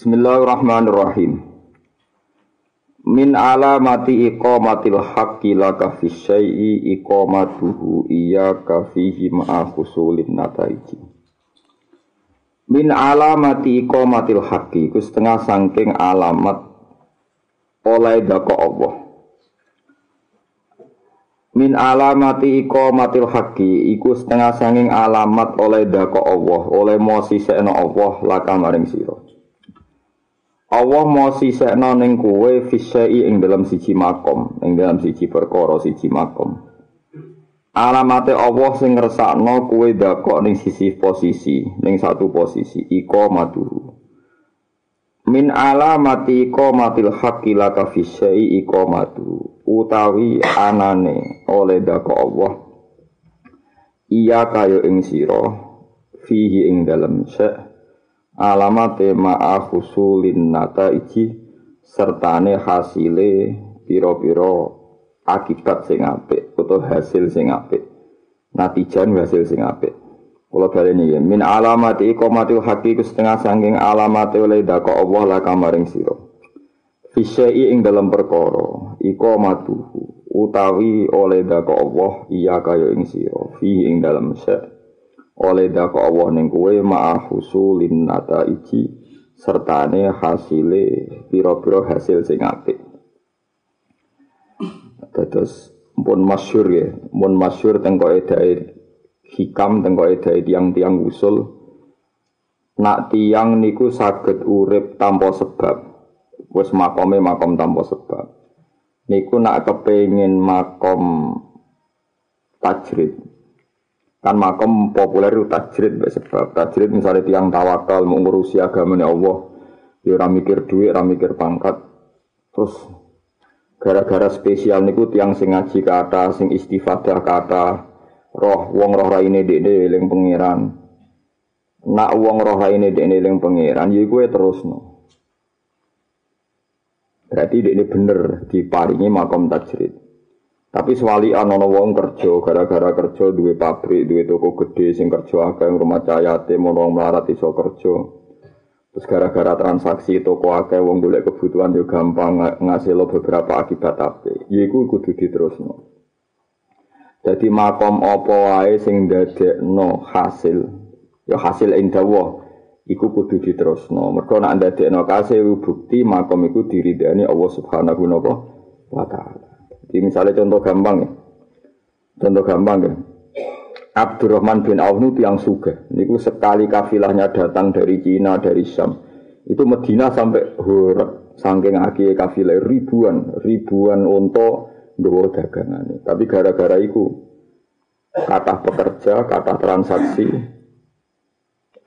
Bismillahirrahmanirrahim. Min alamati iqamatil haqqi laka fi syai'i iqamatuhu iyyaka fihi ma'a husulin nataiji. Min alamati iqamatil haqqi ku setengah sangking alamat oleh dako Allah. Min alamati iqamatil haqqi iku setengah sangking alamat oleh dako Allah, oleh mosi sekno Allah laka maring. Allah mau sisekno ning kowe fisai ing dalam siji makom, ing dalam siji perkara siji makom. Alamate Allah sing ngersakno kowe dakok ning sisi posisi, ning satu posisi iko matu. Min alamati matil haqqi laka iko matu. Utawi anane oleh dakok Allah. Iya kayo ing sira fihi ing dalam syekh alamate ma'a husulin nata iki sertane hasile piro-piro akibat sing apik utawa hasil sing apik. Natijan hasil sing apik. Kula baleni ya min alamati iqamatil haqiqi setengah sangking alamate oleh dako Allah la kamaring sira. Fisai ing dalam perkara iqamatuhu utawi oleh dako Allah iya kaya ing sira fi ing dalam syek oleh dako Allah ning kowe ma'a husulin nata iki sertane hasile pira-pira hasil sing apik. Terus pun masyur ya, pun masyur tengko edai hikam tengko edai tiang-tiang usul. Nak tiang niku saged urip tanpa sebab. Wis makome makom tanpa sebab. Niku nak kepengin makom tajrid kan makom populer itu tajrid sebab tajrid misalnya tiang tawakal mengurusi agama Allah. Ya ora mikir duit ora mikir pangkat. Terus gara-gara spesial niku tiang sing ngaji kata sing istifadah kata roh wong roh raine dekne eling pangeran nak wong roh raine dekne eling pangeran ya gue terus no berarti dekne bener diparingi makom tajrid tapi sewali anono wong kerja, gara-gara kerja duwe pabrik, duwe toko gede sing kerja akeh rumah cayate mono melarat iso kerja. Terus gara-gara transaksi toko akeh wong golek kebutuhan yo gampang ngasih lo beberapa akibat ape. Yiku kudu diterusno. Jadi makom apa wae sing ndadekno hasil, ya hasil indawa iku kudu diterusno. Mergo nek ndadekno kasil bukti makom iku diridani Allah Subhanahu wa taala. Jadi misalnya contoh gampang ya. Contoh gampang ya. Abdurrahman bin Auf itu yang suga. Niku sekali kafilahnya datang dari Cina, dari Syam. Itu Medina sampai hurak. Saking aki kafilah ribuan, ribuan untuk dua dagangan. Tapi gara-gara itu kata pekerja, kata transaksi,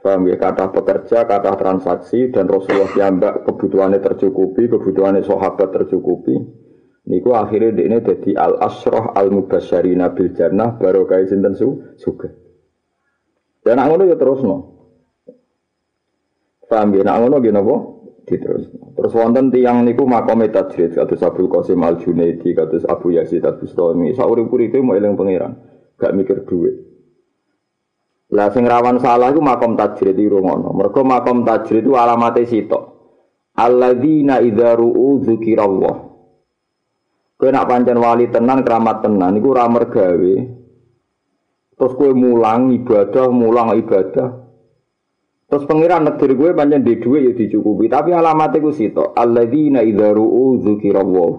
paham ya? Kata pekerja, kata transaksi, dan Rasulullah yang kebutuhannya tercukupi, kebutuhannya sahabat tercukupi Niku akhirnya ini jadi al asroh al mubasyarina bil jannah baru kaya sinten su suka. Dan nak ngono ya terus no. Paham ya nak ngono gini apa? Diterus. Terus wonten tiang niku makome tajrid kados Abdul Qasim Al Junaidi kados Abu Yazid Al Bustami. Saurip-uripe mau eling pangeran, gak mikir duit. Lah sing rawan salah iku makom tajrid iki ngono. Mergo makom tajrid itu alamate sitok. Alladzina idza ru'u dzikrallah Kowe nak pancen wali tenan, keramat tenan, iku ora mergawe. Terus kowe mulang ibadah, mulang ibadah. Terus pangeran negeri kowe pancen di dhuwit ya dicukupi, tapi alamat iku sitok. Alladzina idza ru'u dzikrallah.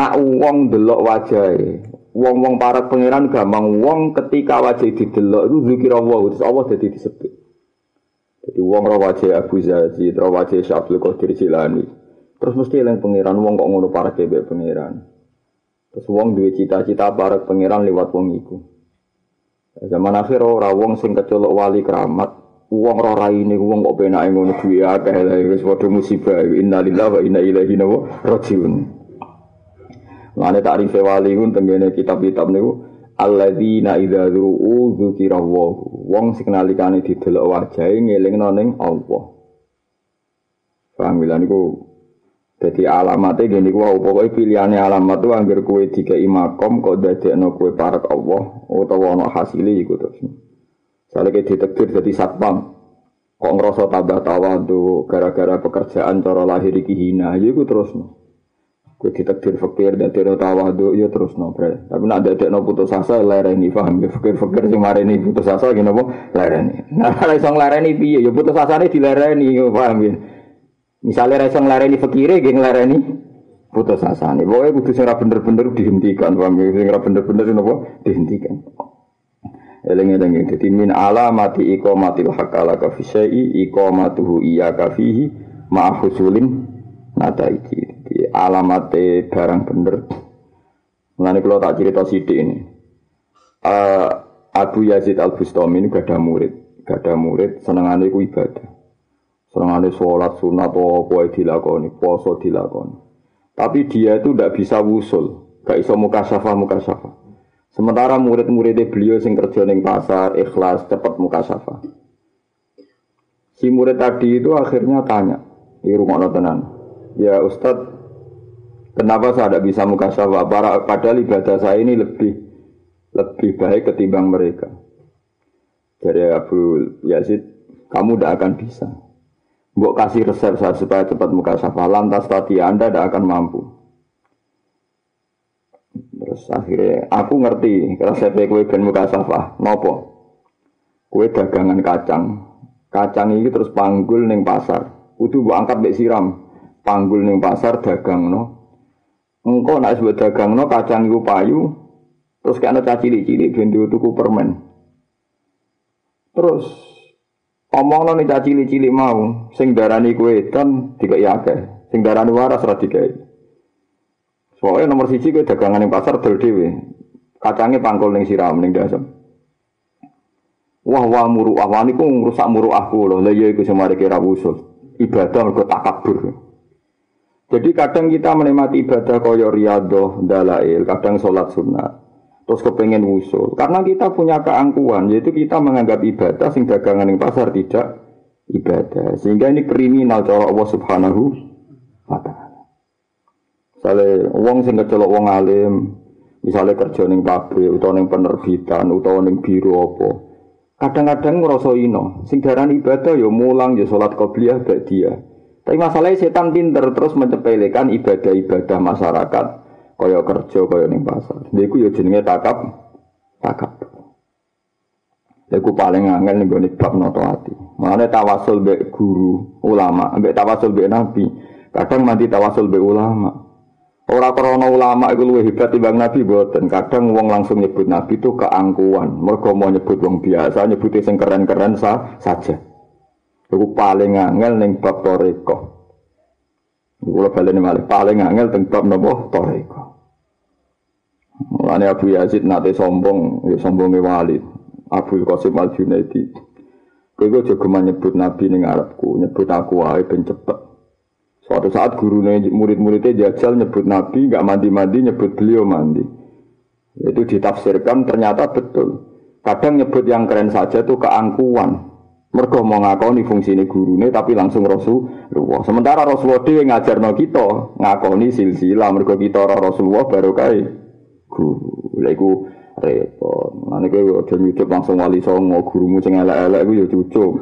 Nak wong delok wajahe, wong-wong para pangeran gampang wong ketika wajah didelok itu dzikrallah, terus Allah jadi disebut. Jadi wong ra wajah Abu Zazi, ra wajah Syabdul Qadir Jilani. Terus mesti eling pangeran wong kok ngono para kebe pangeran. Terus wong duwe cita-cita para pangeran lewat wong iku. Zaman akhir ora wong sing kecolok wali keramat, wong ora raine wong kok penake ngono duwe akeh lha wis padha musibah. Innalillahi wa inna ilaihi rajiun. Lane takrif wali ku tengene kitab-kitab niku alladzina idza dzuru dzukirallahu. Wong sing nalikane didelok wajahe ngelingno ning Allah. Paham niku jadi alamatnya gini wow pokoknya pilihannya alamat tuh anggar kue tiga imakom kok no kue parak Allah utawa no hasili iku terus. Soalnya kayak ditektir jadi satpam. kok ngerasa tambah tuh gara-gara pekerjaan cara lahir iki hina ya iku terus no. Kue ditakdir fakir dan tidak tuh ya terus no bre. Tapi nak ada no putus asa lereni paham ya fakir fakir sing ini putus asa gini apa lereni. Nah kalau isong lereni piye ya putus asa ini dilereni paham ya. Misalnya isong lereni fakir geng lereni putus asa nih. Pokoknya kudu sing bener-bener dihentikan paham ya. Sing bener-bener apa dihentikan. Eling-eling dadi min alamati iqamatil haqq ala ka fi syai'i iqamatuhu iyyaka fihi ma'a husulin nataiji. Di alamate barang bener. Mulane kalau tak cerita sidik ini. Uh, Abu Yazid Al Bustami ini gak ada murid, gak ada murid, senengane ku ibadah. Senengane sholat sunat atau apa dilakoni, puasa dilakoni. Tapi dia itu tidak bisa wusul, gak iso muka mukasyafah. Sementara murid-muridnya beliau sing kerja ning pasar, ikhlas, cepat muka syafa. Si murid tadi itu akhirnya tanya di rumah tenan. Ya Ustadz, kenapa saya tidak bisa muka syafa? Padahal ibadah saya ini lebih lebih baik ketimbang mereka. Jadi Abu Yazid, kamu tidak akan bisa. Mbok kasih resep saya supaya cepat muka syafa. Lantas tadi Anda tidak akan mampu. Terus akhirnya aku ngerti resep kue ben muka safa. Nopo? Kue dagangan kacang. Kacang ini terus panggul neng pasar. Kudu bu angkat bek siram. Panggul neng pasar dagang no. Engkau nak sebut dagang no kacang itu payu. Terus karena cacili-cili bendu tuku permen. Terus omong nih cacili-cili mau. Sing darani kue ton tiga yake. Sing darani waras radikai. Soalnya nomor siji ke dagangan yang pasar dol dewe. Kacangnya pangkul ning siram ning dasem. Wah wah muru wah niku ngrusak muru aku loh. Lah iya iku semare kira usul. Ibadah mergo takabur. Jadi kadang kita menikmati ibadah koyo riyadhah, dalail, kadang sholat sunat. Terus kepengen usul. Karena kita punya keangkuhan, yaitu kita menganggap ibadah sing dagangan yang pasar tidak ibadah. Sehingga ini kriminal cara Allah Subhanahu wa taala. Misalnya uang sing kecelok wong alim, misalnya kerja ning pabrik utawa ning penerbitan utawa ning biro apa. Kadang-kadang ngerasa ino, sing darani ibadah ya mulang ya salat qabliyah dia. Tapi masalahnya setan pinter terus mencepelekan ibadah-ibadah masyarakat kaya kerja kaya ning pasar. Lha iku ya jenenge takap takap. Lha paling angel ning gone bab noto ati. Mane tawasul be guru, ulama, mbek tawasul be nabi. Kadang mati tawasul be ulama. Orang korona ulama itu lebih hebat timbang Nabi buatan. Kadang wong langsung nyebut Nabi itu keangkuhan. Mereka mau nyebut wong biasa, nyebutnya yang keren-keren sa saja. Itu paling angel neng bab toreko. Balik malih paling angel teng bab nopo toreko. Mulane Abu Yazid nate sombong, ya sombonge wali. Abu Qasim Al Junaidi. Kowe juga nyebut Nabi ning Arabku, nyebut aku wae ben cepet. Suatu saat guru murid-muridnya jajal nyebut Nabi, nggak mandi-mandi, nyebut beliau mandi. Itu ditafsirkan ternyata betul. Kadang nyebut yang keren saja tuh keangkuhan. Mergo mau ngakoni fungsi ini guru ini, tapi langsung Rasulullah. Sementara Rasulullah dia ngajar no kita ngakoni silsilah. Mergo kita Rasulullah baru kai guru. Lagu repot. Nanti gue udah nyucup langsung wali songo gurumu ceng elek-elek gue ya cucup.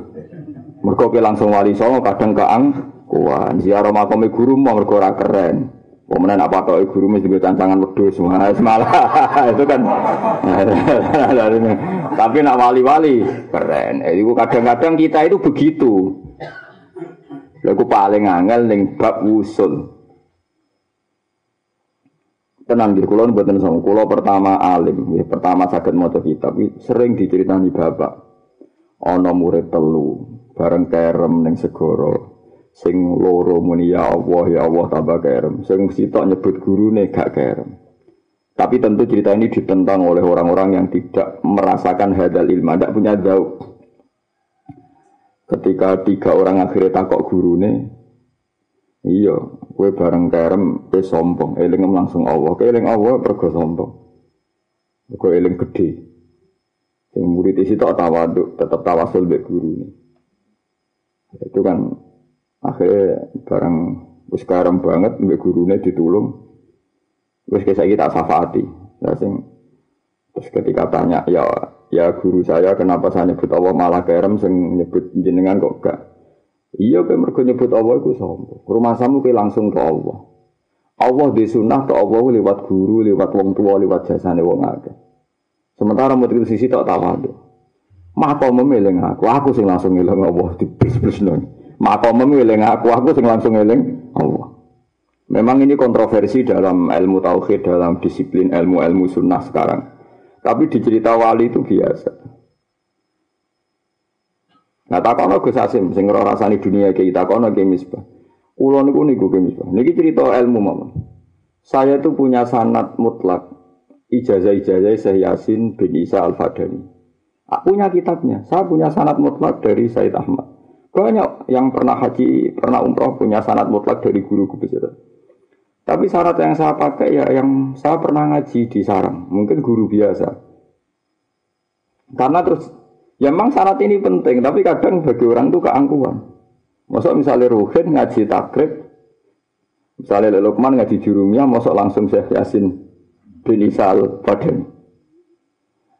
Mergo langsung wali songo kadang keang Kuan ziarah makome guru mau mergo ora keren. Pemenang apa tau guru mesti juga tantangan wedhus malah itu kan. Tapi nak wali-wali keren. Eh, itu kadang-kadang kita itu begitu. Lagu paling angel ning bab usul. Tenang di kulon buatan sama. Kulo pertama alim, ya, pertama sakit motor kitab, sering diceritani bapak. Ono murid telu, bareng kerem neng segoro, sing loro muni ya Allah ya Allah tambah kerem. Sing sitok nyebut gurune gak kerem. Tapi tentu cerita ini ditentang oleh orang-orang yang tidak merasakan hadal ilmu tidak punya zauk ketika tiga orang akhirnya takok gurune iya gue bareng kerem gue sombong eling langsung Allah ke eling Allah pergo sombong gue eling gede yang murid isi tak tawaduk tetap tawasul be guru ini itu kan Akhirnya barang wis karam banget mbek gurune ditulung. Wis kita tak safati. Sing terus ketika tanya ya Ya guru saya kenapa saya nyebut Allah malah kerem sing nyebut jenengan kok gak. Iya kayak mergo nyebut Allah iku sombong. Rumah samu kayak langsung ke Allah. Allah di sunnah ke Allah lewat guru, lewat wong tua, lewat jasane wong akeh. Sementara mau sisi tak tahu Maka memilih aku, aku sing langsung ngilang Allah di bis-bis Maka memilih aku, aku sing langsung ngilang Allah. Memang ini kontroversi dalam ilmu tauhid, dalam disiplin ilmu-ilmu sunnah sekarang. Tapi di cerita wali itu biasa. Nah takono Gus Asim sing ora rasani dunia iki takono ke misbah. Kulo niku niku ke misbah. Niki cerita ilmu mama. Saya itu punya sanat mutlak ijazah-ijazah Syekh Yasin bin Isa Al-Fadani. Punya kitabnya. Saya punya sanat mutlak dari Said Ahmad. Banyak yang pernah haji, pernah umroh punya sanat mutlak dari guru besar. Tapi syarat yang saya pakai ya yang saya pernah ngaji di sarang, mungkin guru biasa. Karena terus, ya memang syarat ini penting, tapi kadang bagi orang itu keangkuhan. Masuk misalnya Ruhin ngaji takrib, misalnya Lukman ngaji jurumnya, masuk langsung Syekh Yasin bin Isal Badan.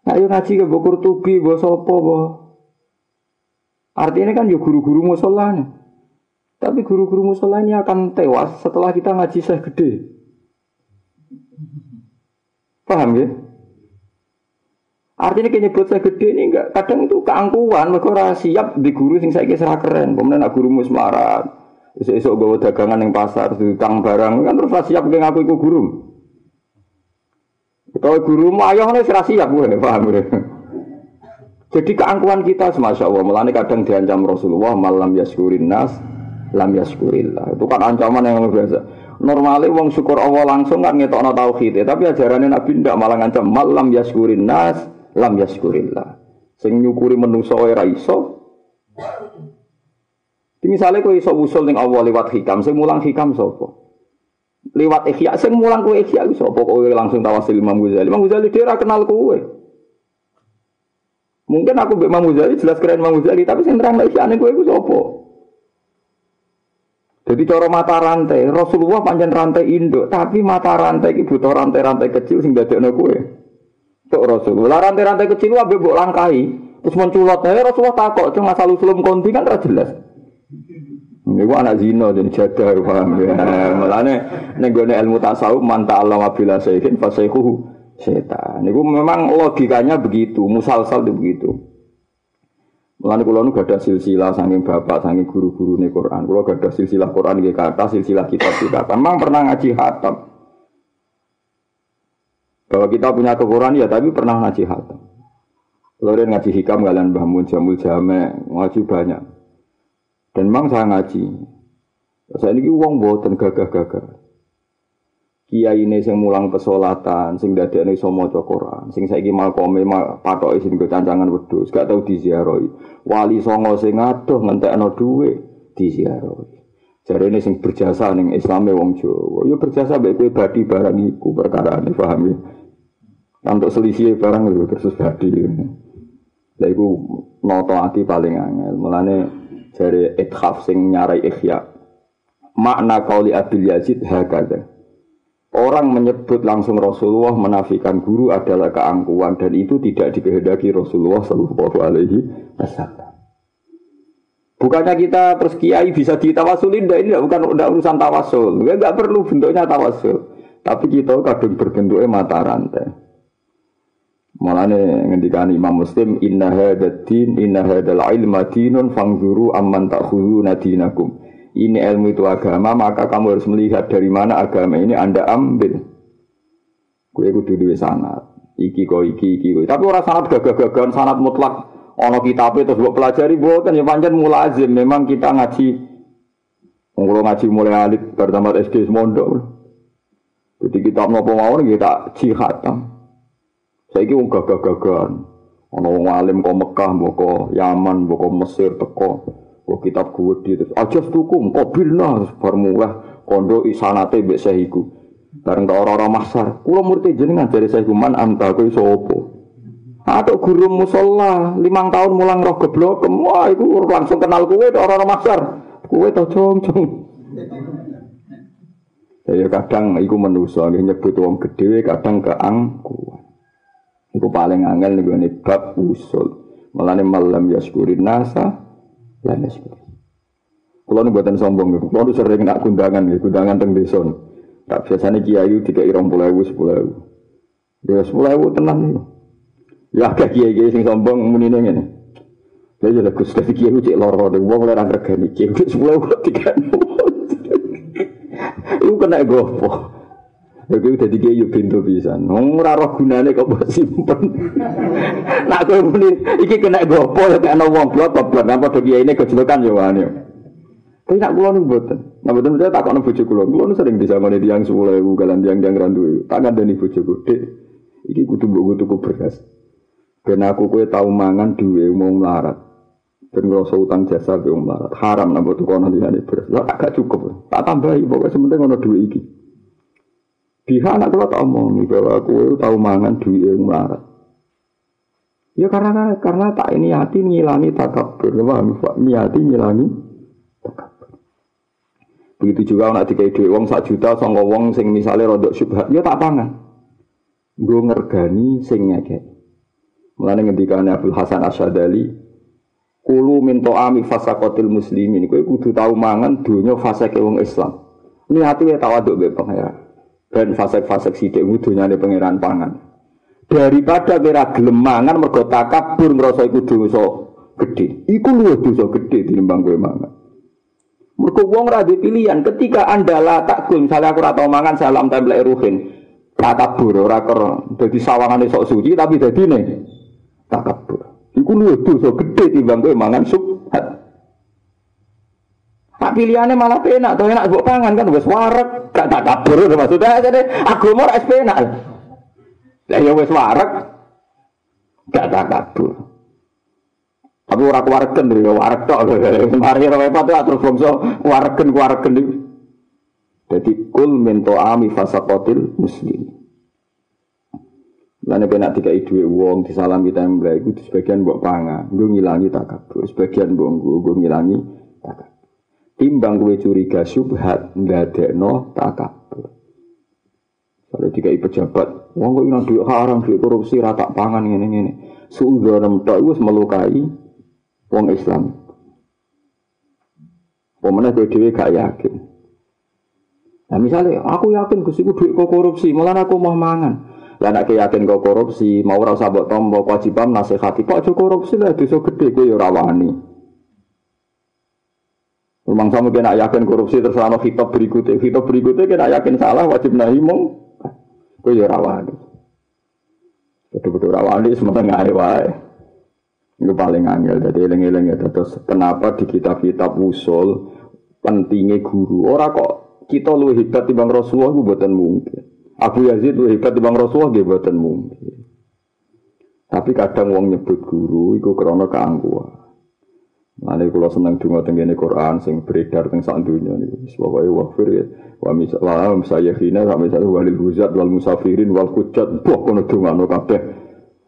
Nah, yuk ngaji ke Bokur Tubi, bawa sopo, bawa. Artinya kan yuk guru-guru musolanya. Tapi guru-guru musola ini akan tewas setelah kita ngaji saya gede. Paham ya? Artinya kayak nyebut saya gede ini enggak kadang itu keangkuhan, mereka siap di guru sing saya kisah keren. Kemudian nak guru musmarat, esok-esok gue dagangan yang pasar, tukang barang, kan terus siap dengan aku ikut guru. Kalau guru mau ayo nih siap gue, paham ya? Jadi keangkuhan kita, masya Allah, melani kadang diancam Rasulullah malam yaskurin nas, lam yaskurillah. Itu kan ancaman yang luar biasa. Normalnya wong syukur Allah langsung kan ngetokno tauhid, tapi ajarannya Nabi ndak malah ngancam malam yaskurin nas lam yaskurillah. Sing nyukuri menungso ora iso. Misalnya kowe iso usul ning Allah lewat hikam, sing mulang hikam sapa? Lewat ikhya, sing mulang kowe ikhya iso apa kowe langsung tawasil Imam Ghazali. Imam Ghazali dia kenal kowe. Mungkin aku Mbak Imam Ghazali jelas keren Imam Ghazali, tapi sing terang ikhya kowe iku sapa? Jadi cara mata rantai, Rasulullah panjang rantai induk, tapi mata rantai ini butuh rantai-rantai kecil sing dadekno kowe. Tok Rasulullah rantai-rantai kecil wae mbok langkahi, terus menculot ae Rasulullah takok, cuma asal usulum konti kan ora jelas. Ini anak zina jadi jadah paham ya. Mulane ning gone ilmu tasawuf man ta'allama bila sayyin fasayhu setan. Niku memang logikanya begitu, musalsal itu begitu. Mulane kula nu gadah silsilah saking bapak, saking guru-guru nih Quran. Kula gadah silsilah Quran nggih kata, silsilah kitab kita. Memang pernah ngaji hatam. Bahwa kita punya kekurangan ya, tapi pernah ngaji hatam. Kalau ngaji hikam kalian bangun jamul jame, ngaji banyak. Dan memang saya ngaji. Saya ini uang buatan gagah-gagah kiai ini sing mulang pesolatan, sing dadekne iso maca Quran, sing saiki malkome patoke sing go cancangan wedhus, gak tau diziarahi. Wali songo sing adoh ngentekno dhuwit diziarahi. Jarene sing berjasa ning Islame wong Jawa, ya berjasa mek kowe badi barang iku perkarane paham ya. Untuk selisih barang lho terus badi. Lha iku noto ati paling angel. Mulane jare ithaf sing nyarai ikhya. Makna kauli Abdul Yazid hakada. Orang menyebut langsung Rasulullah menafikan guru adalah keangkuhan dan itu tidak dikehendaki Rasulullah Shallallahu Alaihi Wasallam. Bukannya kita terus kiai bisa ditawasulin, ini bukan udah urusan tawasul, nggak perlu bentuknya tawasul. Tapi kita kadang berbentuknya mata rantai. Malah nih ngendikan Imam Muslim, Inna hadatin, inna hadal ilma dinun fangzuru amman takhulu nadinakum ini ilmu itu agama, maka kamu harus melihat dari mana agama ini Anda ambil. Kue kudu duwe sanat. Iki kok iki iki. Tapi orang sanat gagah-gagahan sanat mutlak. Ono kitab itu buat pelajari bukan ya panjang mulazim. Memang kita ngaji. Kalau ngaji mulai alit pertama SD semondok. Jadi kita mau mau kita jihad. Saya ini wong gagah-gagahan. Ono wong alim kok Mekah, kok Yaman, kok Mesir teko. Kok kitab gue di terus aja tukum kobilna bermulah kondo isanate mbek sehiku. Bareng orang-orang masar, kula murti jenengan dari saya man anta kowe? Atau guru musola limang tahun mulang roh geblok, wah itu langsung kenal kue orang-orang masar. Kue tau cong-cong. Ya kadang iku menuso nyebut wong gedhe kadang keangkuhan. Iku paling angel nih gue bab usul. Malah nih malam yaskurin nasa, ya yaskurin. Kalau nih buatan sombong, kalau sering nak kundangan, kundangan teng deson. Tak biasanya kiai sepuluh ewu. Ya sepuluh ewu tenang nih. Ya agak kiai kiai sing sombong muni nih ini. Ya jadi gus dari kiai cek loro deh, wong lerang regani kiai sepuluh ewu tiga. Iku kena gopo. Ya kuwi dadi kiai yo pintu pisan. Wong ora roh gunane kok mbok simpen. Nak kowe muni iki kena gopo ya ana wong blot apa padha kiai ini kejelekan yo wani. Tapi nak kula niku mboten. Nah mboten saya takokno bojo kula. Kula sering disangoni tiyang 10000 kalian tiang-tiang randu. Tak kandani bojoku, Dik. Iki kudu mbok tuku beras. Ben aku kowe tau mangan duwe mau melarat. Ben ngrasa utang jasa ke melarat. Haram nang mbok tukono liyane beras. Lah agak cukup. Tak tambahi pokoke sementing ono duwe iki. Biha anak kula tak omongi bahwa aku tahu mangan duit yang melarat. Ya karena karena tak ini hati ngilangi takabur, paham? Niati ngilangi takabur. Begitu juga anak dikai duit wong sak juta sangka wong sing misalnya rodok syubhat, ya tak pangan. Gue ngergani sing ngekek. Mulane ngendikane Abdul Hasan Asyadali, Kulu minto ami fasakotil muslimin. Kue kudu tahu mangan dunia fasake wong Islam. Niati ya tawaduk be pangeran dan fasek-fasek sidik wudunya di pangeran pangan. Daripada kira gelemangan mergo takabur ngrasa iku dosa gede. Iku luwih dosa gede tinimbang kowe mangan. Mergo wong pilihan ketika Anda lah takul misalnya aku ora tau mangan salam templek ruhin. Takabur ora ker dadi sawangane sok suci tapi dadine takabur. Iku luwih dosa gede timbang kowe mangan subhat. Tak pilihannya malah penak, tuh enak buat pangan kan, wes warak, gak tak kabur, maksudnya jadi agama rais penak. Lah ya wes warak, gak tak kabur. Tapi ora kuwaregen ya warak tok. Mari ora repot ya terus bangsa kuwaregen kuwaregen. Dadi kul min ami fasaqatil muslim. Nak dikai dhuwit wong disalam kita mbak iku sebagian mbok pangan, nggo ngilangi takabur, sebagian mbok nggo ngilangi takabur timbang gue curiga subhat no takabur. Kalau tiga pejabat, wong kok ina duit haram, duit korupsi, rata pangan ini ini. Suudon tok wis melukai wong Islam. Pemenang gue dewi gak yakin. Nah misalnya, aku yakin gue duit kok korupsi, malah aku mau mangan. Lah nek yakin kok korupsi, mau rasa buat tombol kewajiban nasihati, kok korupsi lah dosa gede gue ya rawani. Memang sama kena yakin korupsi terus ana kitab berikutnya, kitab berikutnya kena yakin salah wajib nahi mong. Kowe ya rawani. Betul-betul rawani sementara wae. Itu paling angel, jadi eling-eling ya. Terus kenapa di kitab-kitab usul pentingnya guru? Orang kok kita lu hebat di bang Rasulullah itu buatan mungkin. Abu Yazid lu hebat bang Rasulullah dia buatan mungkin. Tapi kadang wong nyebut guru itu karena keangkuhan. Nanti kalau senang dungo tenggine Quran sing beredar teng sak dunya niku pokoke wafir ya. Wa misal saya hina sampai satu walil huzat wal musafirin wal hujat boh kono dungano kabeh.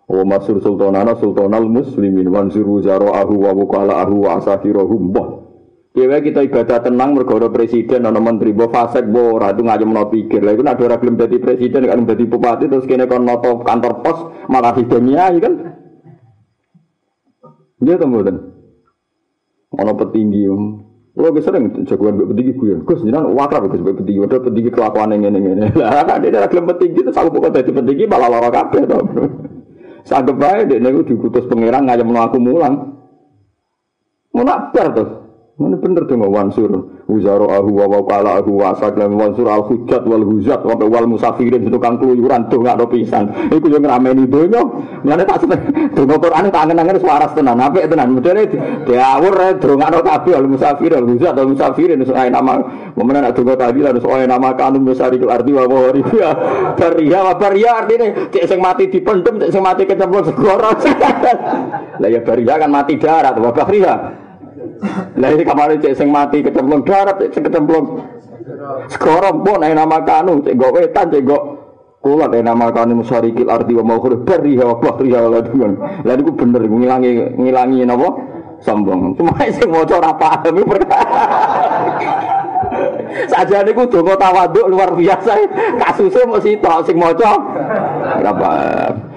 Wa masur sultanana sultanal muslimin wanzuru zara'ahu wa wukala'ahu wa asakirahum boh. Dewe kita ibadah tenang mergo presiden ana menteri bo fasek bo ora itu ngajem no pikir. Lah iku nek ora gelem dadi presiden kan dadi bupati terus kene kon noto kantor pos malah hidupnya kan. Dia temukan. Ono petinggi. Lo bisa sering jagoan buat petinggi gue. Gus jangan wakrab gus buat petinggi. Ada petinggi kelakuan yang ini ini. Lah kan dia dalam petinggi itu aku bukan jadi petinggi malah lara kabeh tau. Sanggep bae dia nego dikutus pangeran ngajak aku mulang. Mau nakbar tuh. Mana bener mau wansur Wuzaro ahu wa kala ahu wa saklam wansur al hujat wal hujat wa wal musafirin itu kang keluyuran tuh nggak ada pisan. Iku yang ngameni donya. Mana tak seneng. Donga Quran tak angen-angen suara tenan. Apik tenan. Modele diawur drongakno kabeh al musafir al hujat al musafirin soal nama Momen nak donga tahlilan soal nama kanun musari arti wa wa riya. Baria wa baria artine cek sing mati dipendem cek sing mati kecemplung segoro. Lah ya baria kan mati darat wa baria. Lah ini kemarin cek sing mati kecemplung darat, cek kecemplung sekorong pun ayo nama kanu, cek gak wetan, cek gak kulat ayo nama kanu musarikil arti wa mau kudu beri ya Allah ya Allah dengan. Lah bener ngilangi ngilangi napa sombong. Cuma sing maca ora paham Saja niku donga tawaduk luar biasa. Kasusnya mesti tok sing maca ora paham.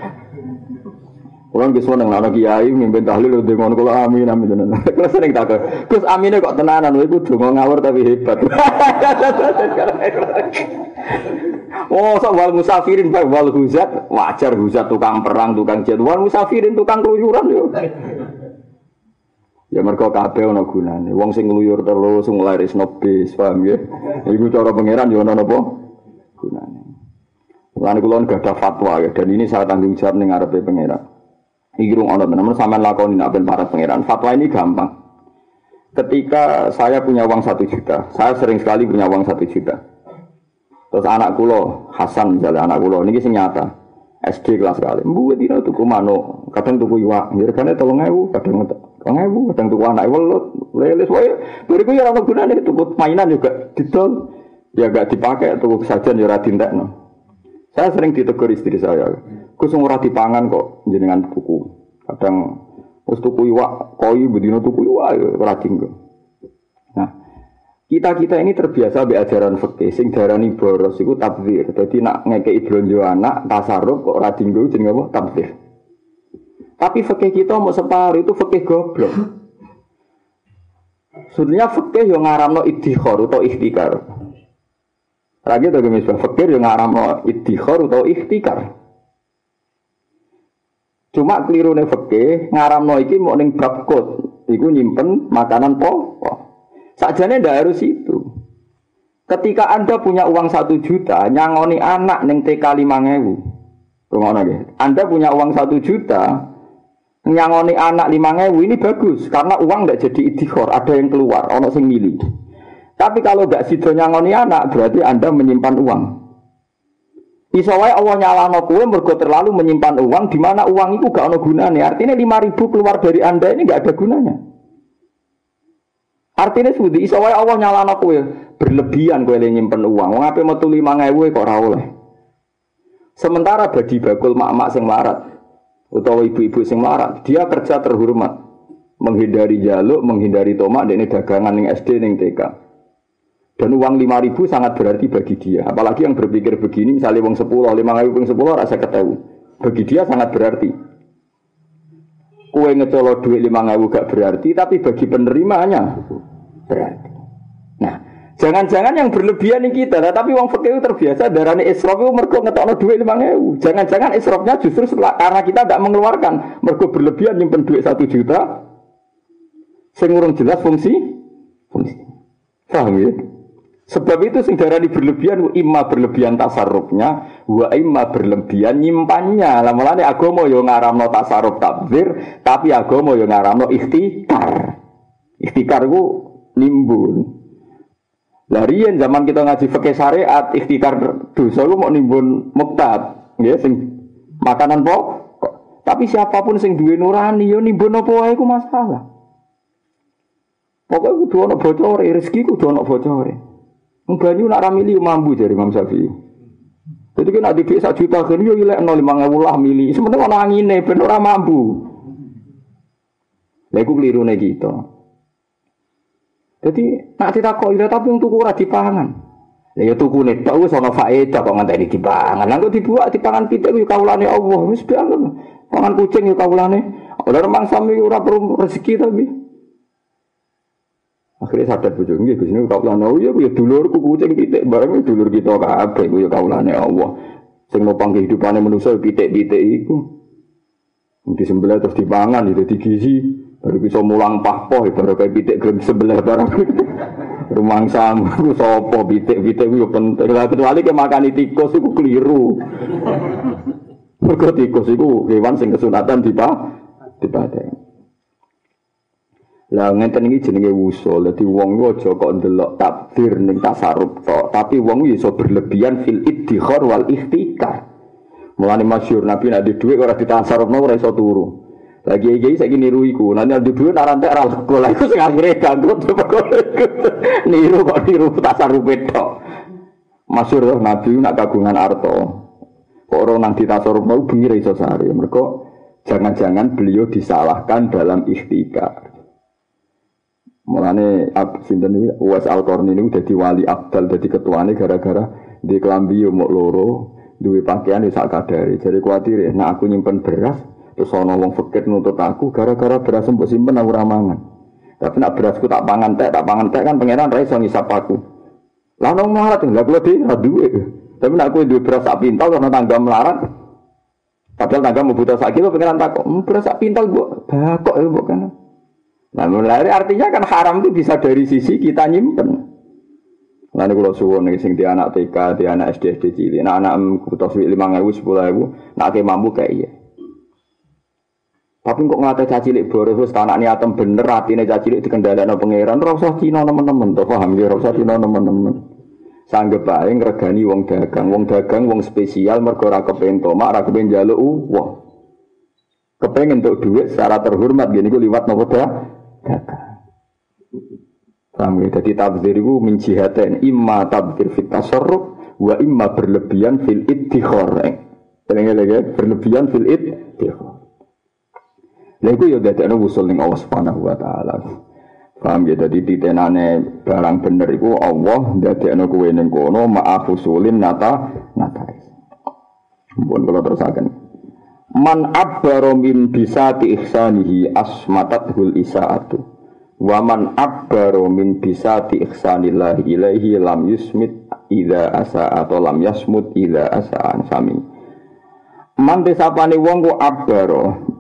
Orang nggih seneng ana kiai mimpin tahlil udah ngono kula amin amin tenan. Kula sering takut. Gus amine kok tenanan kowe kudu ngawur tapi hebat. Oh, sok wal musafirin bae wal huzat, wajar huzat tukang perang, tukang jet. Wal musafirin tukang keluyuran yo. Ya mergo kabeh ana gunane. Wong sing ngluyur terus nglarisno bis, paham ya? Iku cara pangeran yo ana napa? Gunane. Lan kula gak ada fatwa ya dan ini saya tanggung jawab ning ngarepe pangeran. Iki rung ana tenan sampean lakoni nak ben para pangeran. Fatwa ini gampang. Ketika saya punya uang satu juta, saya sering sekali punya uang satu juta. Terus anak kulo Hasan misalnya anak kulo ini sing nyata. SD kelas sekali. Mbu dina tuku mano, kadang tuku iwak, ya regane 3000, kadang 3000, kadang tuku anak welut, lele wae. Bariku ya ora gunane tuku mainan juga didol. Ya gak dipakai tuku sajian ya ora dintekno. Saya sering ditegur istri saya. Gus ora dipangan kok jenengan tuku. Kadang wis tuku iwak koi bedino tuku iwak ya ora Nah, kita-kita ini terbiasa be ajaran fikih sing darani boros iku tabdzir. Dadi nak ngekeki blonjo anak tasarruf kok ora dinggo jenenge apa? Tabdzir. Tapi fikih kita mau separuh itu fikih goblok. Sebenarnya fikih yang ngaramno iddikhar atau ikhtikar. Lagi tuh misal fikir yang ngaramno iddikhar atau ikhtikar. Cuma keliru nih ngaram iki mau neng kot, iku nyimpen makanan pokok. Sajane ndak harus itu. Ketika anda punya uang satu juta, nyangoni anak neng TK lima ngewu. Rumah Anda punya uang satu juta, nyangoni anak lima ngewu ini bagus karena uang ndak jadi idihor, ada yang keluar, ono sing milih. Tapi kalau nggak sido nyangoni anak, berarti anda menyimpan uang. Iso wae Allah nyalano kowe mergo terlalu menyimpan uang di mana uang itu gak ono gunane. Artinya 5000 keluar dari Anda ini gak ada gunanya. Artinya sudi iso wae Allah nyalano kowe berlebihan kowe nyimpen uang. Wong ape metu 5000 kok ora oleh. Sementara bagi bakul mak-mak sing larat utawa ibu-ibu sing larat, dia kerja terhormat, menghindari jaluk, menghindari tomak, ini dagangan ning SD ning TK. Dan uang lima ribu sangat berarti bagi dia. Apalagi yang berpikir begini, misalnya uang sepuluh, lima ribu, uang sepuluh, rasa ketahui. Bagi dia sangat berarti. Kue ngecolok duit lima ribu gak berarti, tapi bagi penerimanya berarti. Nah, jangan-jangan yang berlebihan ini kita, tapi uang fakir terbiasa darahnya israf itu mergo ngetokno duit lima ribu. Jangan-jangan israfnya justru setelah, karena kita tidak mengeluarkan, mergo berlebihan nyimpen duit satu juta, sing jelas fungsi, fungsi. Paham ya? Sebab itu sing darani berlebihan imma berlebihan tasarrufnya wa imma berlebihan nyimpannya. Lah mulane agama yo ngaramno tasarruf takbir, tapi agama yo ngaramno ikhtikar. Ikhtikar ku nimbun. Lah riyen zaman kita ngaji fikih syariat ikhtikar dosa ku mau nimbun muktab, nggih sing makanan pokok. Tapi siapa pun sing duwe nurani yo nimbun apa wae ku masalah. Pokoknya kudu ana bocor, rezeki kudu ana bocor. Banyu nak ramili mampu dari Imam Syafi'i. Jadi kan ada satu juta kan yo ilek nol lima ribu lah mili. Sebenarnya orang angin nih, bener orang mampu. Lagu keliru nih kita. Jadi nak tidak kok ira tapi untuk kurang dipangan. Ya tuku nih, tahu sono faedah kok ngantai dipangan. Lalu dibuat dipangan pitik yo kaulane Allah. Wis pangan kucing yo kaulane. Ora remang sami ora perlu rezeki tapi. Akhirnya sadar bojo nggih Gus niku kawulane oh iya ya dulurku kucing pitik bareng dulur kita kabeh ku ya kawulane Allah. Sing nopang kehidupane manusa pitik-pitik iku. Disembelih terus dipangan itu digizi baru bisa mulang pahpoh baru kayak pitik gelem sebelah barang. Rumang samu sapa pitik-pitik ku penting. Lah kecuali ke makan tikus iku keliru. Mergo tikus iku hewan sing kesunatan dipa dipaten. Lah ngenten iki jenenge wusul. Dadi wong ku aja kok ndelok takdir ning tasarruf tok, tapi wong iso berlebihan fil iddikhar wal ikhtikar. Mulane masyhur Nabi nek di dhuwit ora ditasarrufno ora iso turu. Lagi iki saiki niru iku. Lah nek di dhuwit ora entek ora lego. Lah iku sing akhire ganggu niru kok niru tasarruf tok. Masyhur Nabi nak kagungan arto. Kok ora nang ditasarruf mau bengi iso sare. Mergo jangan-jangan beliau disalahkan dalam ikhtikar. Mulane sinten iki Uwais Al-Qarni niku dadi wali abdal dadi ketuane gara-gara di kelambi yo loro, duwe pakaian sak kadare. Jadi kuwatir nek aku nyimpen beras, Terus ana wong fakir nuntut aku gara-gara beras mbok simpen aku ora mangan. Tapi nak berasku tak pangan tek, tak pangan tek kan pangeran ra iso ngisap aku. Lah nang melarat lha kula dhewe ra duwe. Tapi nak kowe duwe beras sak pintal karena tangga melarat. Padahal tangga mau butuh sak kilo pangeran takok, "Hmm, beras sak pintal mbok bakok ya mbok kan." Nah, mulai artinya kan haram itu bisa dari sisi kita nyimpen. Nanti kalau suwon nih sing di anak TK, di anak SD SD cilik, nah anak suwi lima ribu sepuluh ribu, nak ke mampu kayak iya. Tapi kok ngate caci cilik boros wis anak niatem bener atine caci cilik dikendhalekno pangeran, ora usah Cina teman-teman to paham ya, ora usah Cina teman-teman. Sanggep ae ngregani wong dagang, wong dagang wong spesial mergo ora kepengin tomak, ora kepengin njaluk uang. Kepengen untuk duit secara terhormat gini gue liwat nopo dah dagang. Paham ya? Jadi tabzir itu menjihatin imma tabzir fit tasarruf wa imma berlebihan fil iddikhor. Tenang lagi berlebihan fil iddikhor. Lha iku ya dadekno usul ning Allah Subhanahu wa taala. Paham ya dadi titenane barang bener iku Allah dadekno kowe ning kono maaf usulin nata nata. Mumpun kula terusaken. Man abbaro min bisati ihsanihi asmatathul isaatu. Waman abbaro min bisati ihsanillahi ilaihi lam yusmit ida asa atau lam yasmut ida asaan sami. Man desapane wong ku abbaro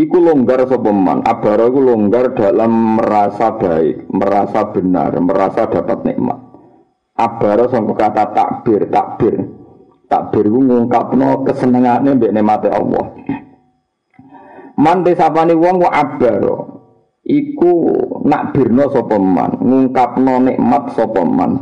Iku longgar sapa man. Abaro iku longgar dalam merasa baik, merasa benar, merasa dapat nikmat. Abaro sangka kata takbir, takbir. Takbir iku ngungkapno kesenengane mbek nikmate Allah. Man desapane wong ku abaro iku nakbirno sapa man? Ngungkapno nikmat sapa man?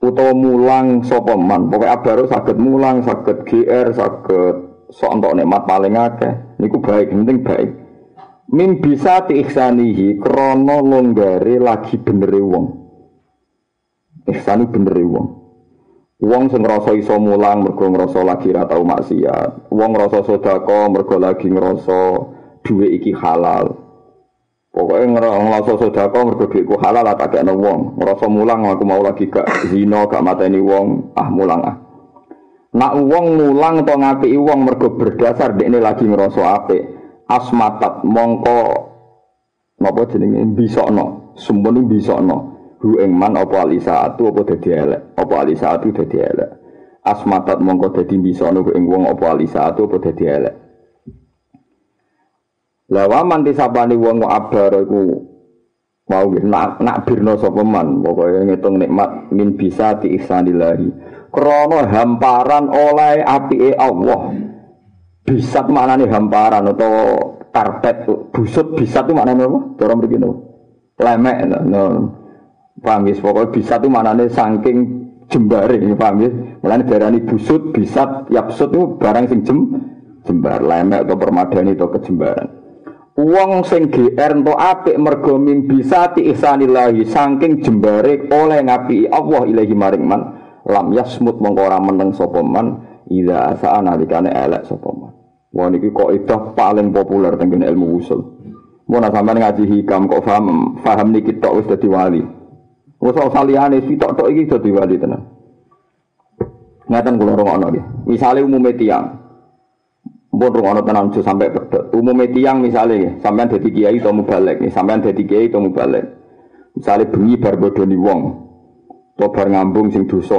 Utawa mulang sapa man? Pokoke abaro saged mulang saged GR saged sok entuk nikmat paling akeh. Niku baik penting baik. Min bisa diikhsanihi krana longgare lagi benere wong. Ihsani benere wong Wong sing ngrasa iso mulang mergo ngrasa lagi ra tau maksiat. Wong ngrasa sedekah mergo lagi ngrasa duwe iki halal. Pokoknya ngerasa sodako mergo duitku halal lah tak kena wong. Ngerasa mulang aku mau lagi gak zino gak mateni wong. Ah mulang ah. Nak wong mulang atau ngapi wong mergo berdasar ini lagi ngerasa ape. Asmatat mongko napa jenenge bisokno. Sumpun bisokno. Hu ing man apa alisaatu apa dadi elek. Apa alisaatu dadi elek. Asmatat mongko dadi bisokno ing wong apa alisaatu apa dadi elek. Lah waman disapani wong abar iku mau nak nak birno sapa man pokoke ngitung nikmat min bisa di ihsanillahi krana hamparan oleh apike Allah bisat maknane hamparan atau karpet busut bisat itu maknane apa cara mriki lemek no paham ya pokoknya bisa itu maknane saking jembare paham ya mulane darani busut bisat yapsut itu barang sing jem jembar lemek atau permadani atau kejembaran Wong sing GR ento apik mergo min bisa ihsanillahi saking jembare oleh ngapi Allah ilahi maring man lam yasmut mongko meneng sapa man ida asa nalikane elek sapa man. Wah niki kok itu paling populer tentang ilmu usul. Mau sampean ngaji hikam kok paham paham niki tok wis dadi wali. Wis saliyane sitok tok iki dadi wali tenan. Ngaten kula rungokno nggih. Misale umume tiyang Mbon rungono tenan aja sampai pedot. Umumnya tiang misalnya, sampean jadi kiai atau mubalek, sampean jadi kiai atau mubalek. Misalnya bengi bar bodoni wong, atau bar ngambung sing dosa,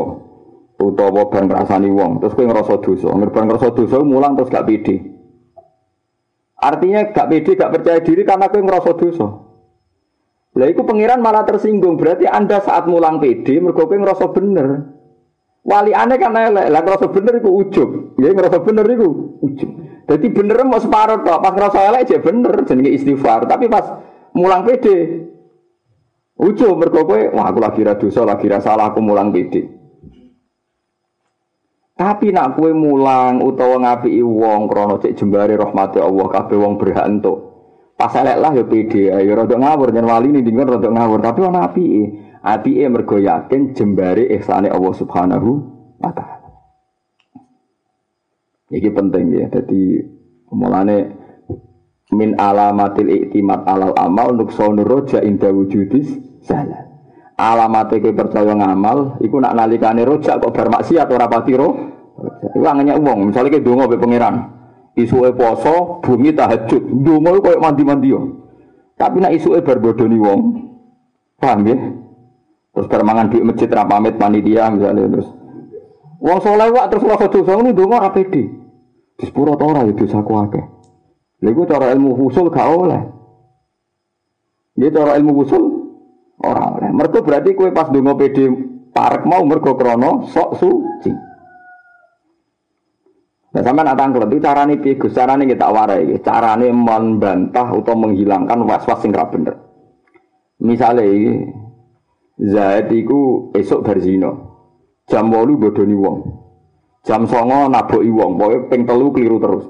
utawa bar ngrasani wong, terus kowe ngerasa dosa, dosa mulang terus gak pede. Artinya gak pede, gak percaya diri karena kowe ngerasa dosa. Lah itu pangeran malah tersinggung, berarti Anda saat mulang pede mergo kowe ngerasa bener. Wali aneh kan elek, lah ngerasa bener iku ujub. Ya ngerasa bener iku ujub. Jadi bener mau separuh tok, pas ngerasa elek aja bener jenenge istighfar, tapi pas mulang pede ujub mergo kowe wah aku lagi ra dosa, lagi ra salah aku mulang pede. Tapi nak kue mulang utawa ngapi wong krana cek jembare rahmati Allah kabeh wong berhak. Pas elek lah ya pede, ya rada ngawur yen wali ning rada ngawur, tapi ana. Api e mergo yakin jembare ihsane Allah Subhanahu wa taala. Iki penting ya. Jadi mulane min alamatil iktimat alal amal untuk sonur roja inda wujudis salah. Alamate kowe percaya ngamal iku nak nalikane rojak kok bar maksiat ora pati ro. Iku angenya wong, misale kowe donga mbek pangeran. Isuke poso, bumi tahajud. Ndonga koyo mandi-mandi yo. Tapi nek isuke bar bodoni wong. Paham ya? Terus bar mangan masjid ra pamit panitia misalnya terus. Wong soleh wak terus rasa dosa ngono ndonga ora pede. Di sepuro ta ora ya dosaku akeh. Lha cara ilmu usul gak oleh. Dia cara ilmu usul ora oleh. Mergo berarti kowe pas ndonga pede parek mau mergo krana sok suci. Nah, sampai nak tangklet itu carane piye? Carane kita warai iki. Carane membantah atau menghilangkan was-was sing bener. Misale iki Zaid iku esuk berzina. Jam 8 bodoni wong. Jam 9 naboki wong, pokoke ping keliru terus.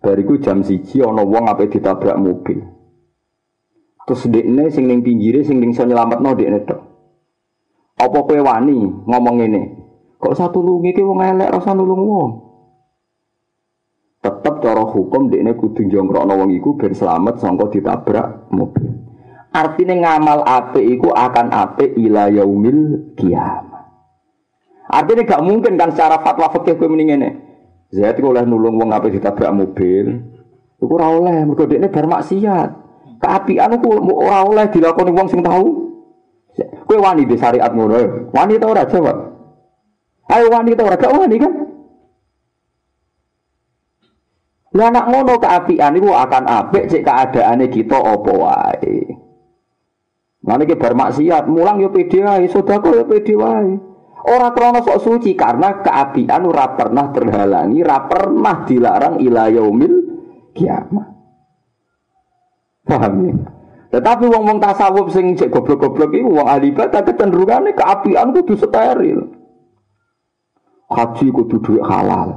Bariku jam siji ana wong ape ditabrak mobil. Terus dekne sing ning pinggire sing ning iso nyelametno dekne tok. Apa kowe wani ngomong ngene? Kok satu lungi ki wong elek rasa nulung wong. Tetep cara hukum dekne kudu jongkrokno wong iku ben selamat sangka ditabrak mobil. Artinya ngamal ape iku akan ape ila yaumil kiamat. Artinya gak mungkin kan secara fatwa fikih kowe mending ngene. Zaid oleh nulung wong ape ditabrak mobil. Iku ora oleh mergo dekne bar maksiat. Keapian iku ora oleh dilakoni wong sing tahu. Kowe wani di syariat ngono. Wani ta ora jawab? Ayo wani ta ora gak wani kan? Lah anak ngono keapian iku akan apik cek keadaane kita apa wae. Mana ke bermaksiat, mulang yo pede wae, sedekah yo pede wae. Ora krana sok suci karena keapian ora pernah terhalangi, ora pernah dilarang ila yaumil kiamat. Paham ya? Tetapi wong wong tasawuf sing cek goblok-goblok iku wong ahli ibadah kecenderungane keapian kudu steril. Haji kudu duit halal,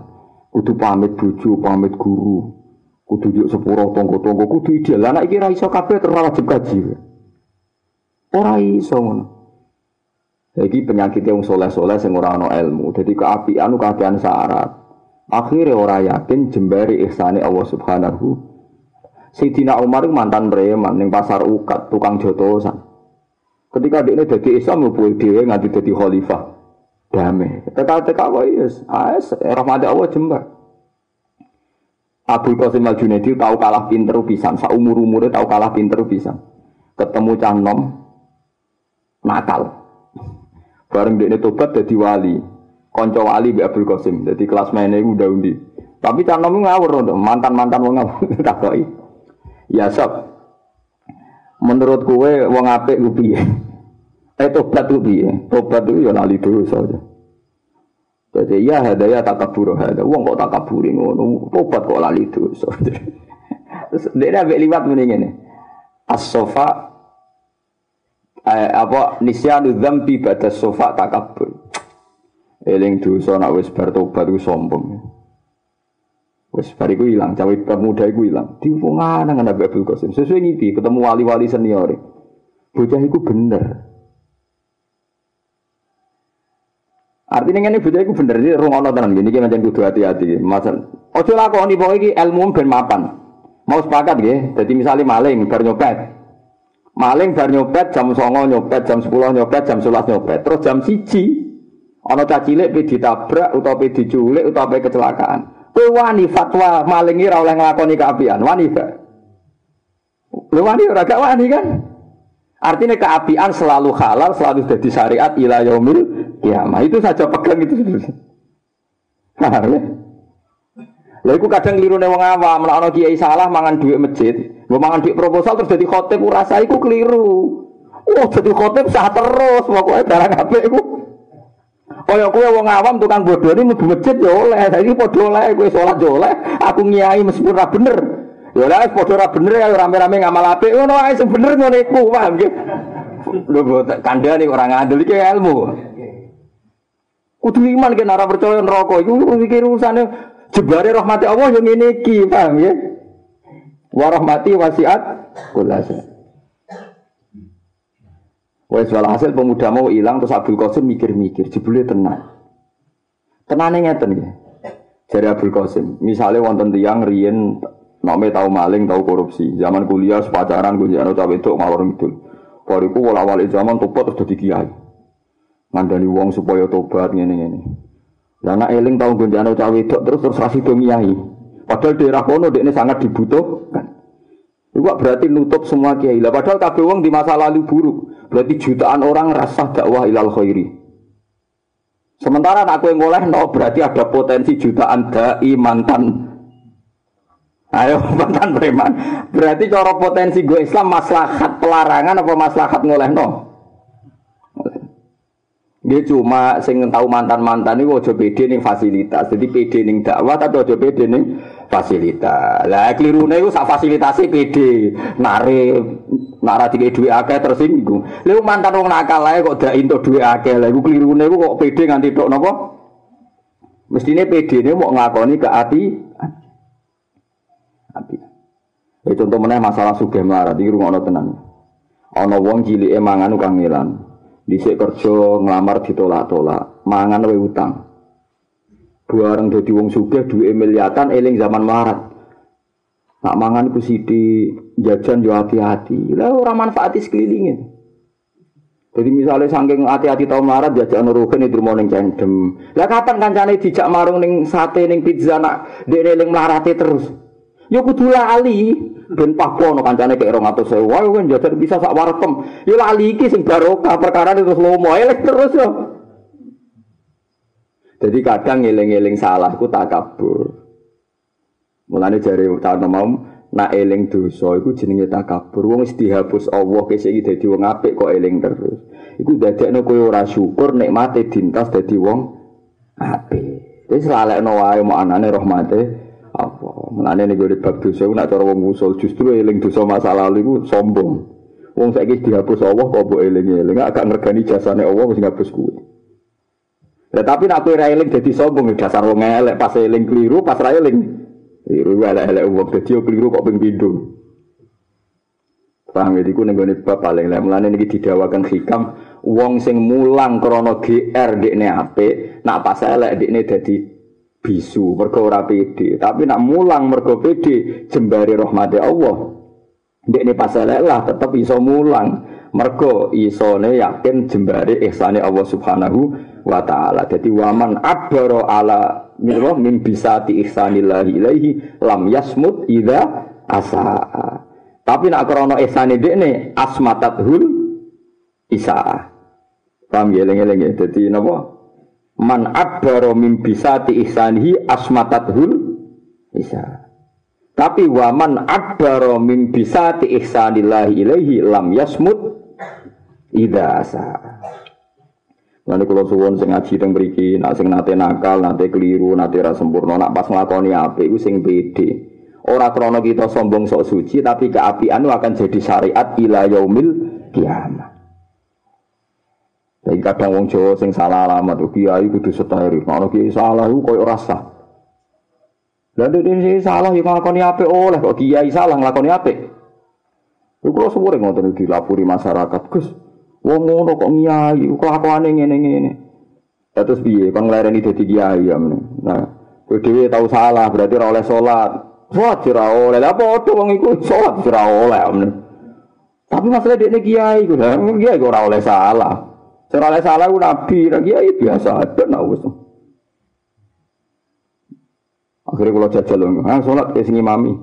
kudu pamit bojo, pamit guru, kudu yuk sepuro tonggo-tonggo, kudu ideal. Anak iki ra iso kabeh terus wajib kaji. Ora iso ngono. Jadi penyakit yang soleh-soleh sing ora ana ilmu. Jadi keapian keadaan syarat. Akhirnya orang yakin jembari ihsani Allah Subhanahu Sayyidina Umar mantan preman ning pasar ukat tukang jotosan. Ketika dia ini jadi Islam dia nganti jadi khalifah. Damai. Teka-teka kok yes. As rahmat Allah jembar. Abu Qasim Al Junaidi tahu kalah pinter pisan. Saumur umurnya tahu kalah pinter pisan. Ketemu canom nakal. Bareng dia tobat jadi wali. Konco wali bi Abdul Qasim. Jadi kelas mainnya udah undi. Tapi canom ngawur mantan-mantan wong ngawur takoi. Ya sob. Menurut kue wong apik piye? Eh tobat ku piye? Tobat itu ya lali dosa aja. Jadi ya hadaya takabur hada. Wong kok takaburi ngono. Tobat kok lali dosa. Terus dia ambek liwat mending ngene. As-sofa eh, apa nisyanu dzambi ba'da sofa takabur. Eling dosa nak wis bar tobat sombong. Wes bariku hilang, cawe pemuda iku hilang. Diwungan nang Nabi Abdul Qasim. Sesuai ngipi ketemu wali-wali senior. Bocah iku bener. Artinya ini bocah iku bener, ini rungono tenan gini, kita macam kudu hati-hati. Masal, ojo lakoni pokoknya iki ilmu ben mapan. Mau sepakat ya, jadi misalnya maling, bar. Maling bar jam songo nyopet, jam sepuluh nyopet, jam sebelas nyopet. Terus jam siji, ono cacilik, pe ditabrak, atau pe diculik, atau pe kecelakaan. Kowe wani fatwa maling ora oleh nglakoni keapian, wani gak? Lu wani ora wani kan? Artinya keapian selalu halal, selalu jadi syariat ila yaumil kiamah. Itu saja pegang itu. Paham ya? Lha iku kadang klirune wong awam, nek ana kiai salah mangan duit masjid, mbok mangan duit proposal terus dadi khotib ora sah iku keliru. Oh, jadi khotib sah terus, pokoke barang apik iku. Kaya kowe wong awam tukang bodoh ini mlebu masjid ya oleh. Saiki padha oleh kowe salat ya oleh. Aku ngiyai meskipun ora bener. Ya oleh padha ora bener ya rame-rame ngamal apik ngono wae sing bener ngono iku, paham nggih. Lho kandhane ora ngandel iki ilmu. Kudu iman kan ora percaya neraka iku iki urusane jebare rahmati Allah yang ngene iki, paham ya? Wa rahmati wasiat kulasa. Wes hasil pemuda mau hilang terus Abdul Qasim mikir-mikir, jebule tenang. Tenane ngeten ya. Jari Abdul Qasim, misalnya wonten tiyang riyen nome tahu maling, tahu korupsi, zaman kuliah sepacaran gue jangan cawe itu ngalor itu. Bariku wala wali zaman tobat terus jadi kiai. Ngandani wong supaya tobat ngene ngene. Lah nak eling tahu gonjano cawe itu terus terus rasih dong kiai. Padahal daerah kono ini sangat dibutuhkan. Itu berarti nutup semua kiai. Lah padahal kabeh wong di masa lalu buruk. Berarti jutaan orang rasa dakwah ilal khairi. Sementara aku yang ngoleh no berarti ada potensi jutaan dai mantan Ayo mantan preman. Berarti cara potensi gue Islam maslahat pelarangan apa maslahat ngoleh no? Dia cuma sing tahu mantan-mantan ini ojo pede nih fasilitas. Jadi pede nih dakwah tapi ojo pede nih fasilitas. Lah keliru nih sak fasilitasi pede. Nare nara tiga dua akeh tersinggung. Lalu mantan wong nakal lah kok dak into dua akeh. Lalu keliru nih kok pede nganti tok nopo? Mestinya pede nih mau ngakoni ke hati. Hati. Ya contoh mana masalah suge melarat. Rumah tenang. Ono wong cilik emangan ukang ngilan. Dhisik kerja nglamar ditolak-tolak, mangan wae utang. Bareng dadi wong sugih duwe miliatan eling zaman marat. Nak mangan ku sidi jajan yo hati-hati. Lah ora manfaati sekelilinge. Jadi misalnya saking hati-hati tau marat jajan rugen itu mau neng cendem. Lah kapan kancane dijak marung neng sate neng pizza nak dia eling melarati terus. Yo kudu lali. Ben pakono kancane kek 200.000 wae kan jajan bisa sak warkem ya lali iki sing barokah perkara terus lomo elek terus yo. Jadi kadang ngeling-eling salah ku takabur mulane jare tahun mau nak eling dosa iku jenenge takabur wong wis dihapus Allah kese iki dadi wong apik kok eling terus. Iku dadekno kowe ora syukur nikmate dintas dadi wong apik. Wis lalekno wae mau anane rahmate apa Mulane nek gue bab dosa nak cara wong usul justru eling dosa masa lalu iku sombong. Wong saiki dihapus Allah kok mbok eling-eling agak ngergani jasane Allah wis ngapus kuwi. Lah tapi nek kowe ra eling dadi sombong dasar wong elek pas eling keliru pas ra eling. Keliru elek-elek wong dadi keliru kok ping pindho. Paham ya, iku ning bab paling lek mulane niki didawakan hikam wong sing mulang krana GR dekne apik, nak pas elek dekne dadi bisu mergo ora pede tapi nak mulang mergo pede jembari rahmati Allah ini pasal lah tetap iso mulang mergo isone yakin jembari ihsane Allah Subhanahu wa taala. Jadi waman abaro ala mirwa min bisati ihsanillahi ilaihi lam yasmut ida asa. Tapi nak krana ihsane dekne asmatathul isa. Paham ya eling-eling ya. Dadi napa? Man abbaro min bisati ihsanihi asmatathul isa tapi waman abbaro min bisati ihsanillahi ilaihi lam yasmut ida asa Nanti kalau suwon sing ngaji teng mriki, nak sing nate nakal, nate keliru, nate ra sempurna, nak pas nglakoni apik iku sing pede. Ora krana kita sombong sok suci, tapi keapian akan jadi syariat ila yaumil. Tapi kadang wong Jawa sing salah alamat tuh kiai kudu setahiri. Kalau kiai salah itu koyo rasa. Dan ini salah yang ngelakoni apik oleh kok kiai salah ngelakoni apik. Iku kalau semua ngotot dilapuri masyarakat, Gus. Wong ngono kok kiai, kelakuane ngene-ngene. Ya terus piye? Kon nglereni dadi kiai ya. Nah, kowe dhewe tau salah berarti ora oleh salat. Salat ora oleh. Lah padha wong iku salat ora oleh. Tapi masalah dekne kiai ku, kiai ora oleh salah. Serale salah ku nabi, ra kiai biasa ada nak wis. Akhirnya kalau jajal ah sholat kayak sini mami.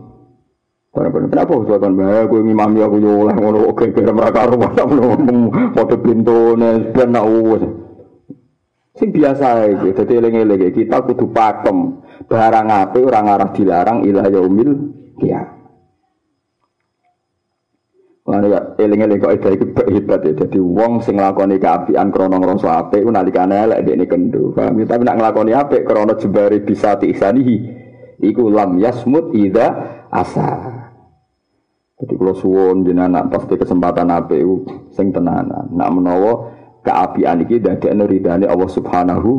Barang-barang kenapa aku kan bahaya aku ngimami aku yo oleh ngono oke kira mereka rumah tak ngomong foto pintu nih ben nak wis. Sing biasa iki dadi eling-eling kita kudu pakem. Barang apik ora ngarah dilarang ilah yaumil kiamat. Mana ya eling-eling kok iku hebat ya. Jadi wong sing nglakoni kaapian krana ngrasa apik ku nalikane elek dekne kendo. Paham ya? Tapi nak nglakoni apik krana jembari bisa tiksanihi iku lam yasmut ida asa. Jadi kalau suwon jenengan pasti kesempatan apik sing tenanan. Nak menawa keapian iki dadekno ridane Allah Subhanahu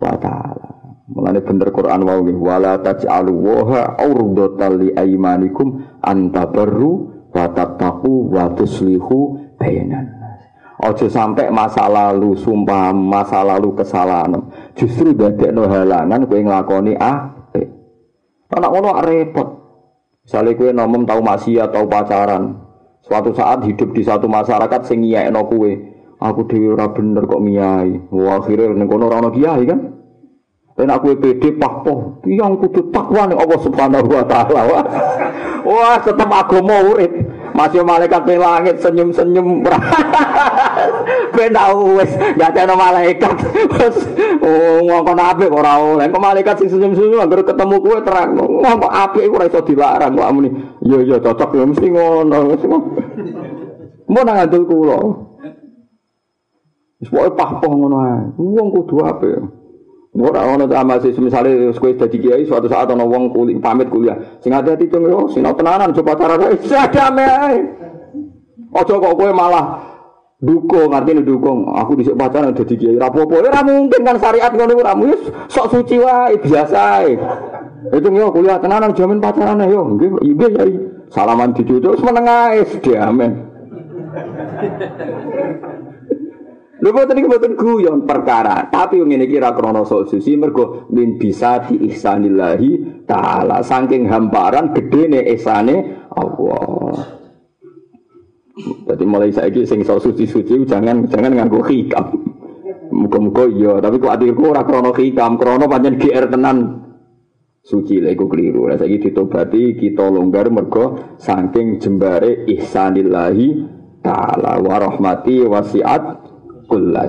wa taala. Mulane bener Quran wau wala taj'alu wa urdatan li aymanikum antabarru watattaku watuslihu bainan Ojo sampai masa lalu sumpah masa lalu kesalahan justru no halangan kowe nglakoni apik. Anak ngono repot. Misalnya kowe nomom tahu maksiat tahu pacaran. Suatu saat hidup di satu masyarakat sing nyekno kowe. Aku dhewe ora bener kok miyai. Wah akhirnya ning kono ora kiai kan. Dan aku PD pahpoh, yang kudu takwa nih Allah Subhanahu wa taala. Wah, wah tetap agama urip. Masih malaikat ning langit senyum-senyum. Ben tau wis gak ana malaikat. Oh ngomong apik ora oleh. Kok malaikat sing senyum-senyum anggere ketemu kowe terang. Ngomong apik iku ora iso dilarang kok muni. Iya iya cocok ya mesti ngono. Mau nang adul kula. Wis pokoke pahpoh ngono. Wong kudu apik. Ora ono ta masih misale kowe dadi kiai suatu saat ana wong kulit pamit kuliah. Sing hati-hati cung yo sinau tenanan coba cara sadame ae. Aja kok kowe malah dukung artinya dukung aku dhisik pacaran dadi kiai ra apa-apa ora mungkin kan syariat ngono ora mungkin sok suci wae biasa. Itu yo kuliah tenanan jamin pacaran yo nggih yai. Salaman dicucuk meneng ae diamen. Lho boten iki boten guyon perkara, tapi ngene iki ra krana sok suci mergo min bisa di ihsanillahi taala saking hamparan gedene ihsane Allah. Jadi mulai saiki sing sok suci-suci jangan jangan nganggo hikam. Muga-muga iya, tapi kok atirku ora krana hikam, krana pancen GR tenan suci lha iku keliru. Lah saiki ditobati kita longgar mergo saking jembare ihsanillahi taala wa rahmati wasiat kulla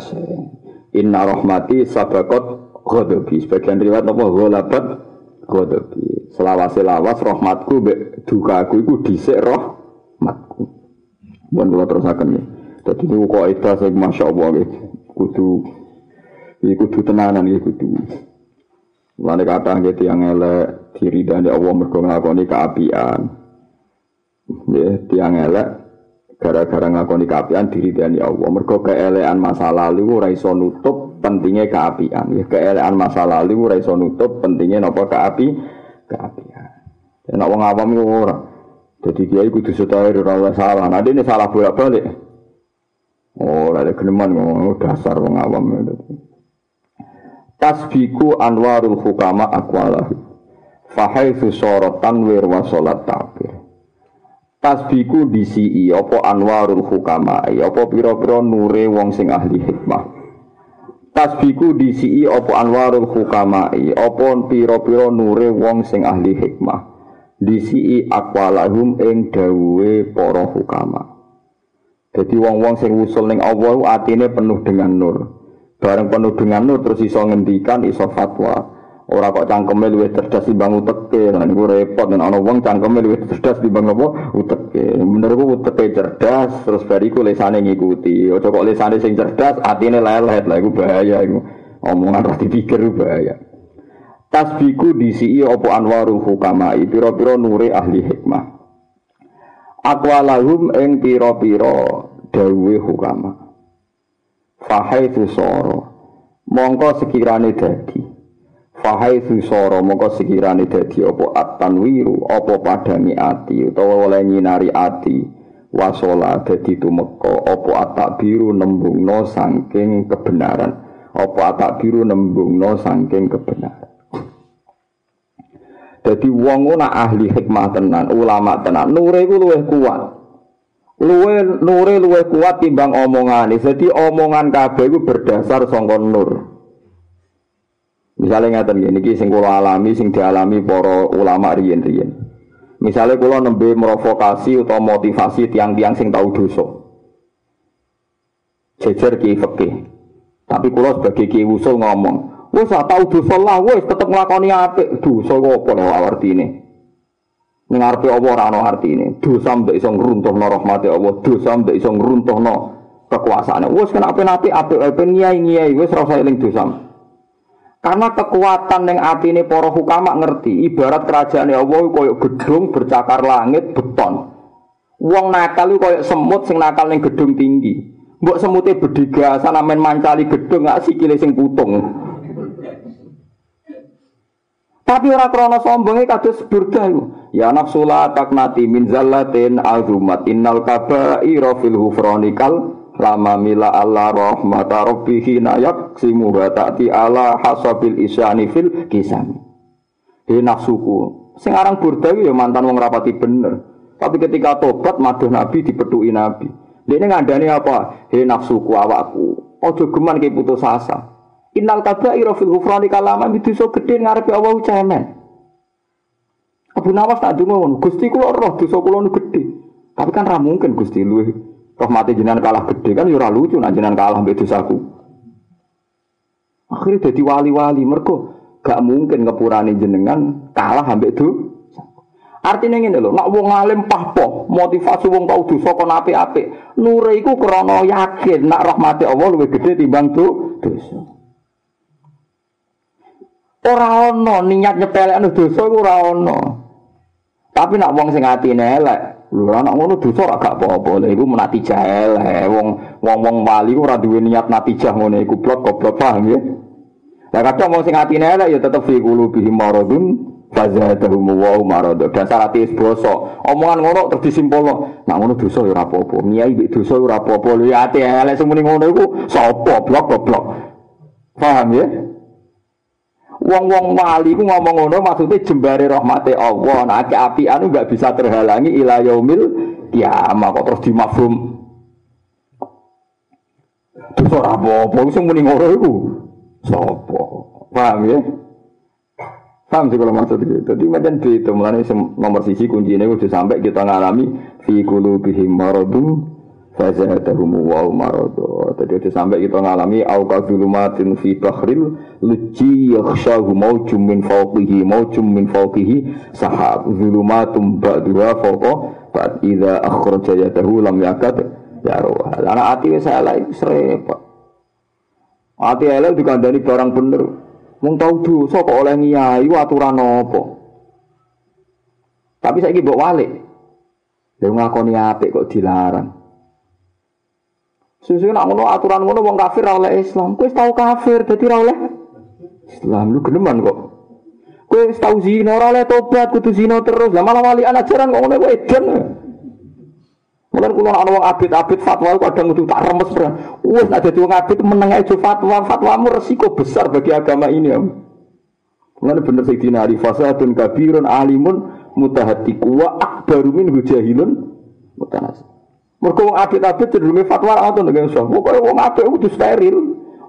Inna rahmati sabakot ghadabi. Sebagian riwayat apa ghalabat ghadabi. Selawas-selawas rahmatku mbek dukaku iku dhisik rahmatku. Mun kula terusaken iki. Dadi niku kok ida sing masyaallah nggih. Kudu iki kudu tenanan iki kudu. Lane kata nggih tiyang elek diri dan Allah mergo nglakoni keapian. Nggih tiyang elek gara-gara ngakoni keapian diri dan ya Allah. Mergo keelean masa lalu ora iso nutup pentingnya keapian. Ya keelean masa lalu ora iso nutup pentingnya napa keapi keapian. Ya nek wong awam iku ora. Jadi dia kudu setahir ora salah. Nah ini salah bolak-balik. Oh, ada geneman ngomong dasar wong awam itu. Tasbiku anwarul hukama akwalahu. Fahaithu sorotan wir wa salat tabir. Tasbiku disi apa anwarul hukama apa pira-pira nure wong sing ahli hikmah. Tasbiku disi apa anwarul hukama apa pira-pira nure wong sing ahli hikmah. Disi aqwalahum ing dawuhe para hukama. Jadi wong-wong sing usul ning Allah atine penuh dengan nur. Bareng penuh dengan nur terus iso ngendikan iso fatwa Ora kok cangkeme luwih cerdas timbang uteke, nah niku repot nek ana wong cangkeme luwih cerdas timbang apa uteke. Menurutku uteke cerdas terus bariku lesane ngikuti. Ojo kok lesane sing cerdas atine lelet lah iku bahaya iku. Omongan ra dipikir bahaya. Tasbiku disi opo anwarul hukamai pira-pira nure ahli hikmah. Aqwalahum ing pira-pira dawuhe hukama. Fahai soro mongko sekirane dadi Fahai susoro moko sekirane dadi apa at-tanwiru apa padangi ati utawa oleh nyinari ati wasola dadi tumeka apa at-takbiru nembungno saking kebenaran apa at-takbiru nembungno saking kebenaran Dadi wong ora ahli hikmah tenan, ulama tenan, nure iku luwih kuat. Luwe nure luwih kuat timbang omongane. Jadi omongan kabeh iku berdasar sangka nur. Misalnya ngeten ini sing kula alami sing dialami para ulama riyen-riyen. Misalnya kula nembe merovokasi atau motivasi tiang-tiang sing tahu dosa. Jejer ki fikih. Tapi kula sebagai ki usul ngomong, wis tau dosa lah wis tetep nglakoni apik. Dosa apa lho artine? Ning arepe apa ora ana artine. Dosa mbek iso ngruntuhno rahmate Allah, dosa mbek iso ngruntuhno kekuasaane. Wis kena apik-apik apik nyai-nyai wis ora eling dosa. Karena kekuatan yang api ini para hukama ngerti, ibarat kerajaan Allah koyok gedung bercakar langit beton. Wong nakal koyok semut sing nakal gedung tinggi. Mbok semutnya berdiga sana main mancali gedung nggak sikile sing putung. Tapi ora krana sombonge kados burda. Ya nafsula taknati min zallatin azumat innal kabaira fil hufranikal lama mila Allah rahmata rabbihi nayak simu ta'ti ala hasabil isyani fil kisami di nafsuku. Sing aran burda ya mantan wong rapati bener. Tapi ketika tobat maduh nabi dipetui nabi. Dia ngandani apa? He nafsuku awakku. Ojo geman ke putus asa. Innal kabaira fil ghufrani kalama itu so gede ngarepe Allah cemen. Abu Nawas tak ngono, Gusti kula roh dosa kula gede. Tapi kan ra mungkin Gusti luwih rahmati jenengan kalah gede kan ya ora lucu nek jenengan kalah mbek dosaku. Akhirnya jadi wali-wali mergo gak mungkin ngepurani jenengan kalah ambek itu. Artinya ini loh, nak wong alim pahpo, motivasi wong tau dosa kon apik-apik. Nure iku krana yakin nak rahmati Allah luwih gede timbang tuh dosa. Ora ana niat nyepelekno dosa iku ora ana. Tapi nak wong sing atine elek, lho anak ngono dosa ora gak apa-apa. Lha iku menati elek. Wong wong-wong wali ora duwe niat natijah ngono iku blok goblok paham ya. Lah kadang wong sing atine elek ya tetep fi qulubihim maradun fazadahum wa marad. Dasar ati bosok. Omongan ngono terus disimpulno. Nak ngono dosa ya ora apa-apa. Miyai mbek dosa ya ora apa-apa. Lho ya ati elek semuni ngono iku sapa blok goblok. Paham ya? Wong-wong wali ku ngomong ngono maksudnya jembare rahmate Allah. Nah, keapian enggak bisa terhalangi ila yaumil kiamah kok terus dimafhum. Terus ora apa-apa sing muni ngono iku. Paham ya? Paham sih kalau maksud itu. Jadi macam itu mulai nomor sisi kuncinya udah sampai kita ngalami fi qulubihim maradun fazadahum wa maradu. Tadi itu sampai kita ngalami au kadulumatin fi bahril luji yakhshahu maujum min fawqihi maujum min fawqihi sahab zulumatum ba'duha fawqa ba'd idza akhraja yadahu lam yakad yaruha. Ana ati wis elek repot. Ati elek dikandani barang bener. Wong tau dosa kok oleh ngiyai aturan apa? Tapi saiki mbok walik. Lha ngakoni apik kok dilarang. Susu nak ngono aturan ngono wong kafir ora oleh Islam. Kowe tau kafir dadi ora oleh Islam lu geneman kok. Kowe tau zina ora oleh tobat kudu zina terus. Lah malah wali ajaran kok ngono kowe edan. Mulane kula ana wong abid-abid fatwa kadang kudu tak remes ora. Wis nek dadi wong abid meneng ae fatwa, fatwamu resiko besar bagi agama ini. Mulane bener Sayyidina Ali fasadun kabirun alimun mutahatiku wa akbaru min hujahilun mutanasib. Mergo wong apik-apik cenderunge fatwa ngoten nek iso. Pokoke wong apik kudu steril.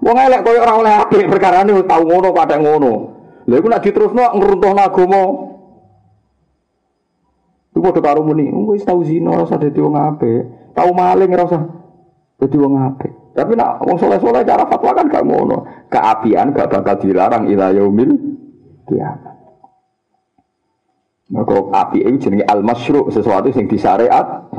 Wong elek koyo ora oleh apik perkarane tau ngono padha ngono. Lha iku nek diterusno ngruntuhno agama. Iku padha karo muni, wis tau zina ora usah dadi wong apik. Tau maling ora usah dadi wong. Tapi nak wong soleh-soleh cara fatwa kan gak ngono. Keapian gak bakal dilarang ila yaumil kiamat. Maka api itu jenenge al-masyru' sesuatu yang disyariat.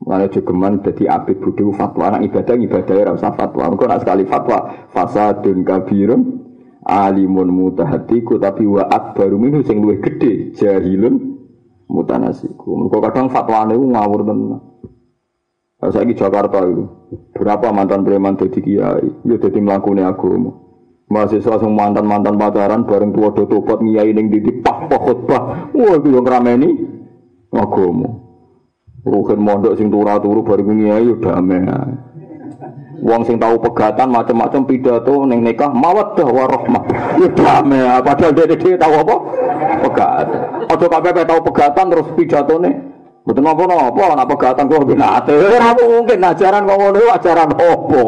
Mana jogeman jadi abid budi fatwa anak ibadah ibadah rasa fatwa. Engkau nak sekali fatwa fasadun kabirun alimun mutahatiku tapi wa akbaru minhu sing luwih gede jahilun mutanasiku. Engkau kadang fatwa itu ngawur tenan. Kalau saya Jakarta itu berapa mantan preman jadi kiai, ya jadi melakukan agama. Mahasiswa semua mantan mantan pacaran bareng tua do tobat ngiyai ning di pah pah khutbah. Wah itu yang rameni agama. Ruhin mondok sing turu turu baru ngiyai yo damai. Wong sing tahu pegatan macam-macam pidato ning nikah mawaddah warahmah. Yo damai. Padahal dia dia tahu apa? Pegat. Aja kabeh tahu pegatan terus pidatone Betul apa apa anak pegatan kok binate. Ora mungkin ajaran kok ngono ajaran opo.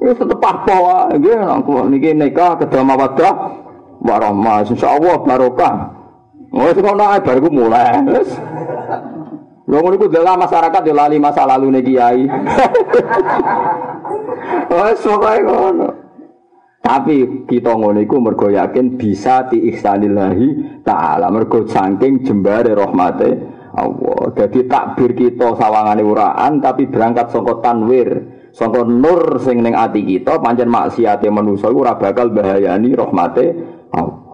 Ini tetep apa wae nggih aku niki nikah kedua mawaddah warahmah insyaallah barokah. Itu kono ae bar mulai. Wis. Lho ngono iku dalam masyarakat yo lali masa lalu nih kiai. Wes pokoke ngono. Tapi kita ngono iku mergo yakin bisa diihsanillahi taala mergo saking jembare rahmate Allah. Jadi takbir kita sawangane uraan tapi berangkat saka tanwir, saka nur sing ning ati kita pancen maksiate manusa iku ora bakal bahayani rahmate Allah.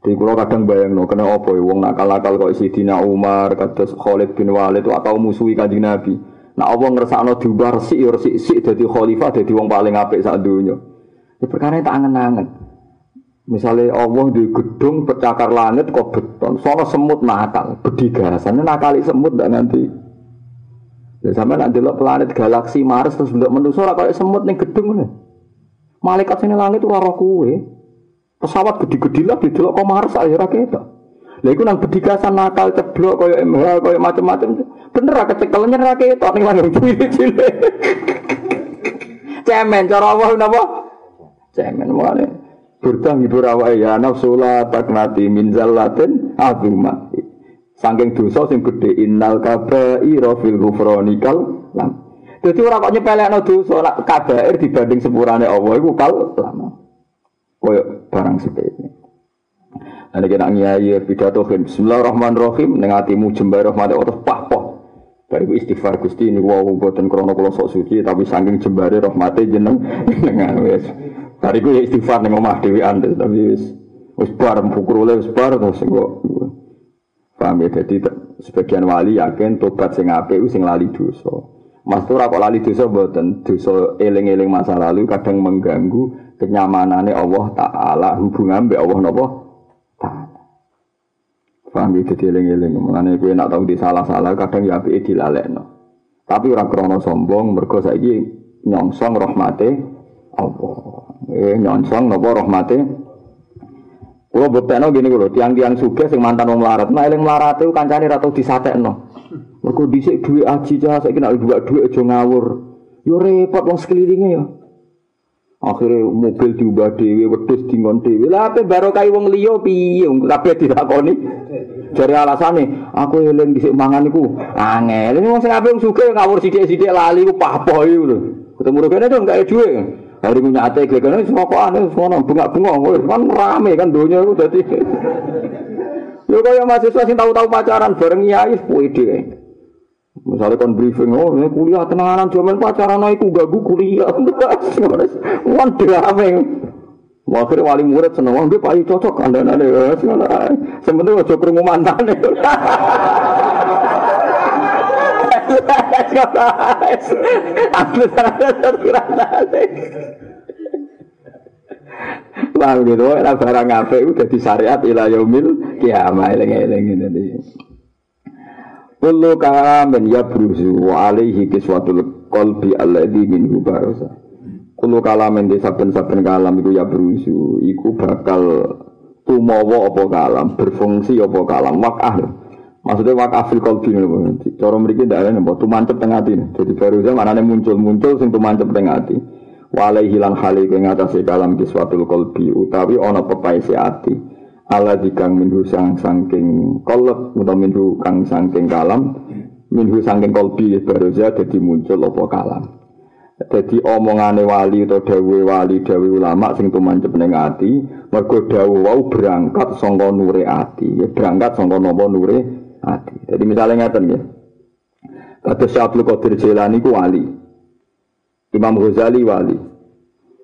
Di kulo kadang bayang no, kena apa ya, wong nakal-nakal kok isi Dina Umar, kados Khalid bin Walid atau musuhi kanjeng Nabi. Nah Allah ngersakno diubar resik ya resik sik dadi khalifah dadi wong paling apik sak donya. Ya perkara tak angen-angen. Misalnya Allah di gedung pecakar langit kok beton, sono semut nakal, bedigasan, nakali semut ndak nanti. Ya sama nanti lo planet galaksi Mars terus bentuk manusia ora semut ning gedung nih. Malaikat sini langit ora roh kuwe. Pesawat gede-gede lah di delok kok Mars ayo ra ketok. Lha iku nang bedigasan nakal ceblok koyo MH koyo macam-macam. Bener ra kecekel nyen ra ketok ning langit cilik-cilik. cemen cara Allah napa? Cemen mulane Burdah ngibur awake ya nafsu la taknati min zallatin azuma. Saking dosa sing gedhe innal kaba'ira fil ghufranikal lam. Dadi ora kok nyepelekno dosa nak kabair dibanding sepurane Allah iku kal lama. Koyo barang sepele. Ana kena ngiyai pidato kan Bismillahirrahmanirrahim ning atimu jembar rahmat Allah pah pah. Bariku istighfar Gusti ini wow boten krana kula sok suci tapi saking jembare rahmate jeneng jenengan wis. Bariku ya istighfar ning omah dhewean tapi wis wis bar pukurule wis bar terus kok. Paham ya sebagian wali yakin tobat sing apik sing lali dosa. Mas ora kok lali dosa mboten? Dosa eling-eling masa lalu kadang mengganggu kenyamanannya Allah Ta'ala hubungan be Allah napa? Ta'ala. Paham itu dieling-eling mengenai gue nak tahu di salah-salah kadang ya api dilalekno. Tapi orang krono sombong mergo saiki nyongsong rahmate Allah. Eh nyongsong napa rahmate Kulo buktekno gini kulo, tiang-tiang sugih sing mantan wong melarat. Nah, eling melarat itu kancane ra tau disatekno. Mergo dhisik dhuwit aji cah saiki nek buat dhuwit aja ngawur. Yo repot wong sekelilinge yo. Akhirnya mobil diubah dewi, wedus dingon dewi. Lah apa baru kai wong liyo piye? Kabeh dilakoni. Jare alasane, aku eling dhisik mangan iku angel. Wong sing apik sugih ngawur sithik-sithik lali ku papoh iku. Ketemu rene dong gak duwe. Hari punya ate gegane semua kok ane semua bengak-bengok kan rame kan donya iku dadi. Yo kaya mahasiswa sing tahu-tahu pacaran bareng kiai pede. Misalnya kon briefing, oh ini kuliah tenanan zaman pacaran aku gak gue kuliah. Wan drame. Akhirnya wali murid seneng, wah dia paling cocok anda nane. Sebenarnya ojo kerungu mantan. Wah gitu, barang ngape udah di syariat ila yaumil kiamah eling-eling ini. Kullu kalamin yabruzu wa alaihi kiswatul qalbi alladhi minhu barasa. Kullu kalamin di saben-saben kalam iku yabruzu iku bakal tumawa apa kalam, berfungsi apa kalam, wakah. Maksudnya wakah fil qalbi ngono. Cara mriki ndak ana mbok tumancep teng ati. Jadi barusan manane muncul-muncul sing tumancep teng ati. Wa alaihi lan hali ing atase kalam kiswatul qalbi utawi ana pepaese ati ala dikang minhu sang sangking kolot atau minhu kang sangking kalam minhu sangking kolbi baruza jadi muncul apa kalam jadi omongane wali atau dawe wali dawe ulama sing tumancep ning ati mergo dawe wau berangkat sangka nure ati ya berangkat sangka napa nure ati jadi misalnya ngeten ya Kata Syabul Qadir Jilani ku wali Imam Ghazali wali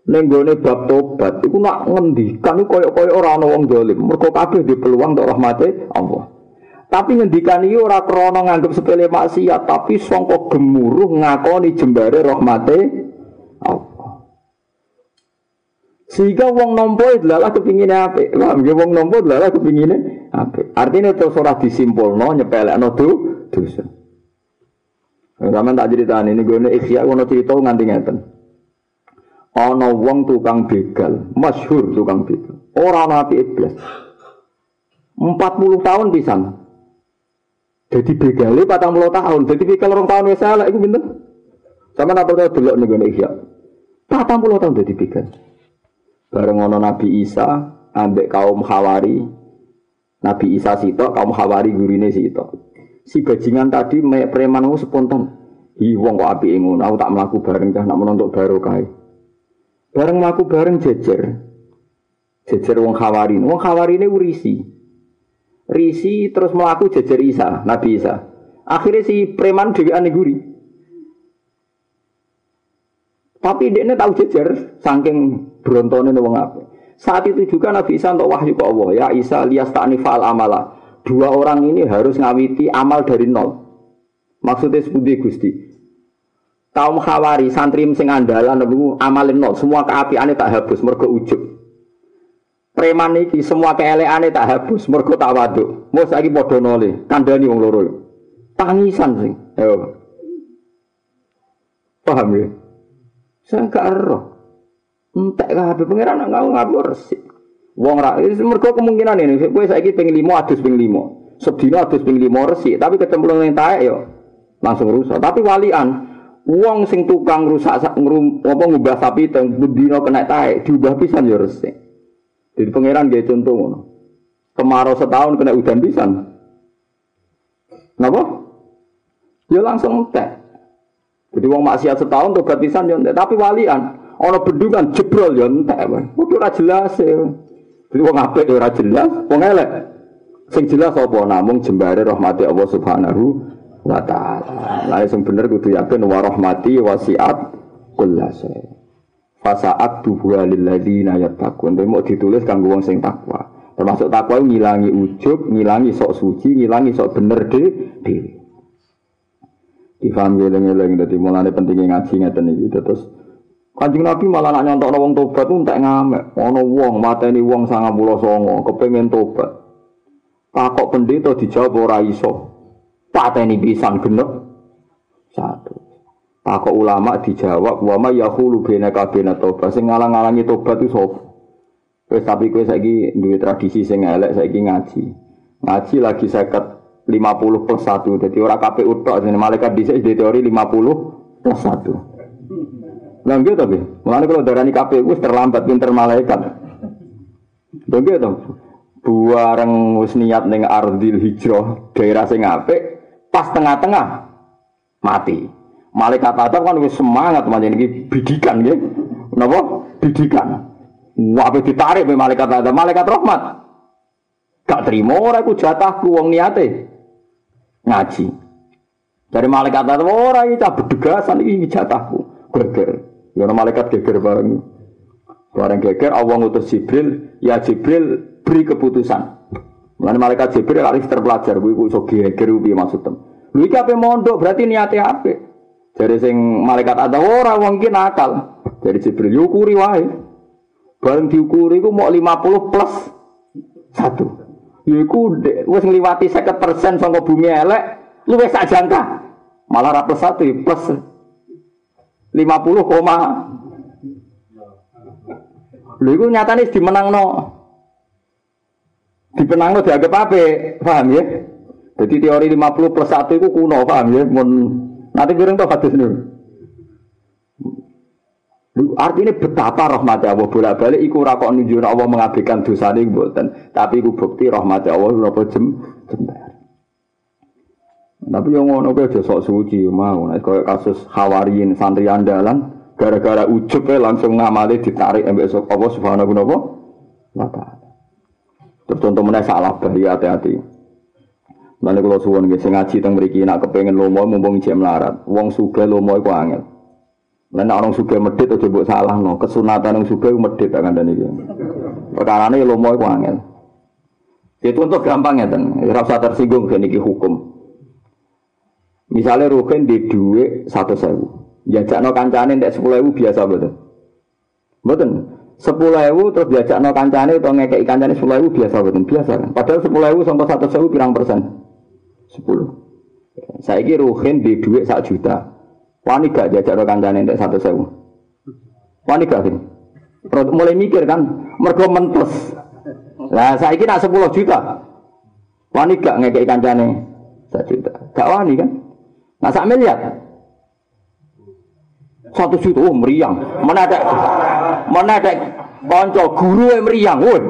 gone bab tobat iku nak ngendikan koyo-koyo ora ana wong zalim. Mergo kabeh di peluang untuk rahmate Allah. Tapi ngendikan iki ora krana nganggep sepele maksiat, tapi sangka gemuruh ngakoni jembare rahmate Allah. Sehingga wong nampa adalah kepingine apik. Paham nggih wong nampa adalah kepingine apik. Artinya terus ora disimpulno nyepelekno do dosa. Sampeyan tak critani ini gue ikhya ono cerita nganti ngeten. ana wong tukang begal, masyhur tukang begal. Ora ana api iblis. 40 tahun pisan. Jadi begale 40 tahun. Jadi begal rong tahun wis elek iku pinten? Sama apa tau delok ning ngene iki. 40 tahun jadi begal. Bareng ana Nabi Isa ambek kaum Hawari. Nabi Isa sitok, kaum Hawari gurine sitok. Si bajingan tadi preman spontan. Hi wong kok api ngono, aku tak mlaku bareng cah nak menontok barokah. Bareng aku bareng jejer. Jejer wong khawarin. Wong khawarin ini risi. Terus melaku jejer Isa, Nabi Isa. Akhirnya si preman dewi guri. Tapi dia tahu jejer, saking berontone wong apa. Saat itu juga Nabi Isa untuk wahyu ke Allah. Ya Isa lias ta'nifal amala. Dua orang ini harus ngawiti amal dari nol. Maksudnya seperti Gusti. Kaum khawari santri sing andalan amalin nol. Semua keapiane tak habis mergo ujub preman iki semua keeleane tak habis mergo tak waduk. Mau saiki padha nole. Kandhani wong loro tangisan sing. Ayo paham ya? Saya gak entek kabeh pangeran nggak ngabur resik wong ra mergo kemungkinan ini saiki ping 5 adus ping 5 sedina adus ping 5 resik tapi kecemplung ning taek yo langsung rusak tapi walian Wong sing tukang rusak ngrum apa ngubah sapi teng bendina kena tae diubah pisan ya resik. Jadi pangeran gaya contoh. Kemarau setahun kena udan pisan. Napa? Ya langsung entek. Jadi wong maksiat setahun tobat pisan entek, tapi walian ana bendungan jebrol ya entek. Kudu ora jelas ya. Jadi wong apik ya ora jelas, wong elek. Sing jelas apa namung jembare rahmati Allah Subhanahu wa ta'ala. Lah sing bener kudu yakin wa rahmati wasiat kullase. Fasaat tubuha lil ladzina yattaqun. Dene mau ditulis kanggo wong sing takwa. Termasuk takwa ngilangi ujub, ngilangi sok suci, ngilangi sok bener de dhewe. Difaham geleng-geleng dadi mulane pentingnya ngaji ngeten iki terus Kanjeng Nabi malah nak nyontokno wong tobat tuh entek ngamek. Ana wong mateni wong 99 kepengin tobat. Takok pendeta dijawab ora iso pateni pisan genep satu. Takok ulama dijawab wa ma yahulu bena kabena tobat sing ngalang-alangi tobat itu sapa? Wis tapi kowe saiki duwe tradisi sing elek saiki ngaji. Ngaji lagi seket 50 plus 1. Jadi orang KPU tok malaikat dhisik di teori 50 plus 1. Lah nggih tapi, mulane kalau darani KPU wis terlambat pinter malaikat. Lha nggih to. Buareng wis niat ning ardil hijrah daerah sing apik pas tengah-tengah mati. Malaikat Adam kan wis semangat manjen iki bidikan nggih. Napa? Bidikan. Wae ditarik be malaikat Adam, malaikat rahmat. Gak terima ora iku jatahku wong niate ngaji. Dari malaikat Adam ora iki cah bedegasan iki jatahku. Geger. Ya malaikat geger bareng. Bareng geger Allah ngutus Jibril, ya Jibril beri keputusan. Mulane malaikat Jibril harus terpelajar kuwi iso geger piye maksudem. Lha iki ape mondok berarti niate apik. Dari sing malaikat ada ora wong iki nakal. Dari Jibril yo ukuri wae. Bareng diukuri ku mau 50 plus 1. Ya iku wis ngliwati 50% saka bumi elek, luwih sak jangka. Malah ra plus 1 plus 50, koma. Lha iku nyatane dimenangno dipenangno dianggap apa? Paham ya? Jadi teori 50 plus 1 itu kuno, paham ya? Mun nanti kirim tuh hadis ini. Artinya betapa rahmat Allah bolak balik iku rakok nunjuk Allah mengabaikan dosa ini buatan. Tapi iku bukti rahmat Allah napa jem jembar. Tapi yang ngono kowe aja sok suci mau. Nek koyo kasus Hawariyin santri andalan gara-gara ujub langsung ngamali ditarik mbek Allah Subhanahu wa taala. Terus contoh salah bahaya hati-hati. Mana kalau suwon nggih sing ngaji teng mriki nak kepengin lomo mumpung jam melarat. Wong suge lomo iku angel. Lan orang suge medit aja mbok salahno. Kesunatan wong suge medit tak kandhani iki. Perkarane lomo iku. Itu untuk gampang ya, ora usah tersinggung iki hukum. Misalnya Rukin di duit satu sewu, jajakno kancane ndek sepuluh ribu biasa betul, betul sepuluh ewu terus diajak no kancane atau ngekei kancane sepuluh ewu biasa betul biasa kan? Padahal sepuluh ewu sampai satu sewu pirang persen? Sepuluh. Saya kira ruhin di duit sak juta. Wani gak diajak no kancane untuk satu sewu? Wani gak kan mulai mikir kan? Mergo mentes lah saya kira sepuluh juta. Wani gak ngekei kancane? Satu juta. Gak wani kan nah sak miliar satu juta oh meriang mana ada Mana ada guru yang meriang, woi.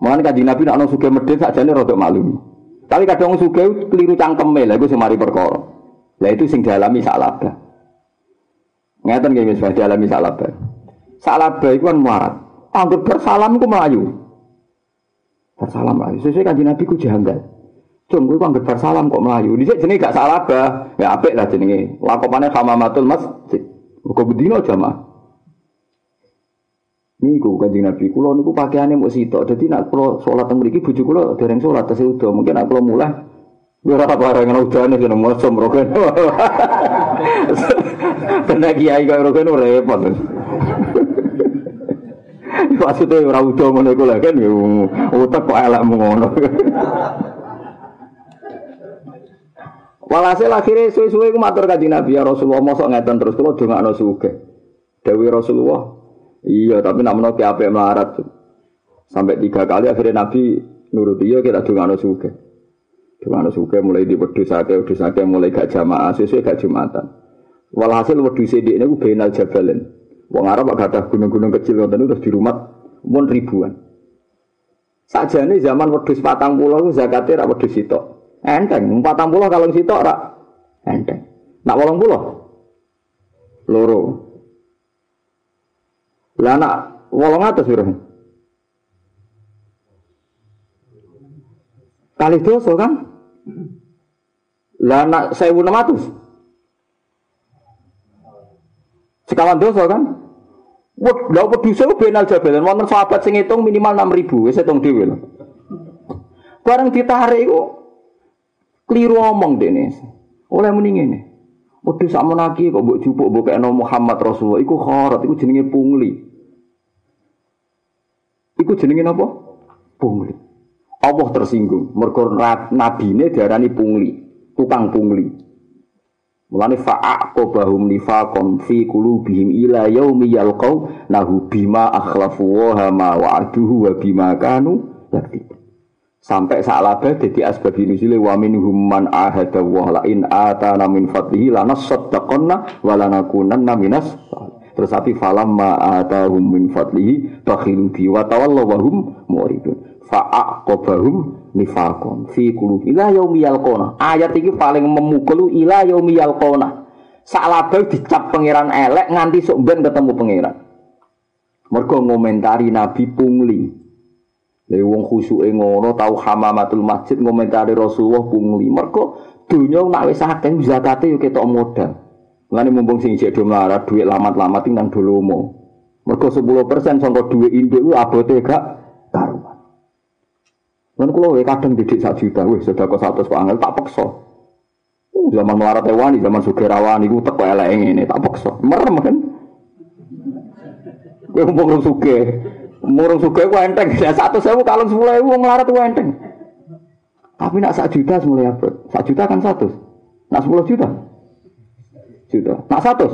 Mana kan Nabi nak suge medit saja nih rodok malu. Tapi kadang suge keliru cangkeme lah, gue semari perkara. Lah itu sing dialami salaba. Ngeten nggih wis dialami salaba. Salaba iku kan muarat. Anggur bersalam ku melayu. Bersalam melayu. Sesuai kan Nabi ku janggal. Cung, gue kan bersalam kok melayu. Di sini gak salah Ya apik lah jenenge. Lakopannya hamamatul masjid. Kok bedino jamaah. Niku kanjeng Nabi kula niku pakaiane mung sitok. Dadi nak kula salat teng mriki bojo kula dereng salat tesih udo. Mungkin nak kula mulai ora apa bareng udane jeneng mosok roken. Tenan kiai roken repot. Maksudnya ora udo ngono iku lho kan utek kok elek ngono. Walhasil akhirnya suwe-suwe ku matur kanjeng Nabi ya Rasulullah mosok ngeten terus kula dongakno sugih. Dewi Rasulullah, iya tapi nak menawa apik melarat. Sampai tiga kali akhirnya Nabi nurut iya kita dongakno sugih. Di mana suka mulai di wedus akeh mulai gak jamaah, sesuai gak jumatan. Walhasil wedus ini ku benal jabalin. Wong Arab gak ada gunung-gunung kecil ngoten terus di rumah pun ribuan. Saja ini zaman wedus patang pulau itu zakatnya rak wedus itu. Enteng, patang pulau kalau situ rak enteng. Nak wolong pulau loro. Lah nak atas berapa? Kali dosa kan? Lah nak sewu enam ratus. Sekawan dosa kan? Wah, lah peduse benal jabalan wonten sahabat sing ngitung minimal 6000 wis hitung dhewe lho. Bareng ditarik iku keliru omong dene. Oleh muni ngene. Wedhus sak menaki kok mbok jupuk mbok kena Muhammad Rasulullah iku kharat iku jenenge pungli. Iku jenenge napa? Pungli. Allah tersinggung. Mergo nabine diarani pungli, tukang pungli. Mulane fa'aqobahum nifaqon fi qulubihim ila yaumi yalqau nahu bima akhlafu wa ma wa'aduhu wa bima kanu. Sampai sa'laba dadi asbab nuzule wa minhum man ahada wa la in atana min fadlihi lanasaddaqanna wa lanakunanna minas Terus tapi falam ma atahum min fadlihi bakhilu bi wa tawallaw wa hum muridun. Fa'aqobahum nifakon fi kulu ila yaumi yalqona. Ayat ini paling memukul ila yaumi yalqona. Salabau dicap pangeran elek nganti sok ben ketemu pangeran. Mergo ngomentari nabi pungli Lha wong khusuke ngono tau hamamatul masjid ngomentari Rasulullah pungli. Mergo donya nak wis akeh zakate yo ketok modal. Mulane mumpung sing jek do melarat dhuwit lamat-lamat nang dolomo. Mergo 10% sangka dhuwit induk ku abote gak karuan. Kan kalau kadang didik sak juta, sudah kok satu kok angel tak paksa. Uh, zaman melarat wani, zaman sugerawani, gue tak elek ini tak paksa. Merem kan? Gue ngomong suge, murung suge gue enteng. Ya satu sewu kalau sepuluh ewu melarat gue enteng. Tapi nak sak juta semula apa? Sak juta kan satu. Nak sepuluh juta, juta. Nak satu.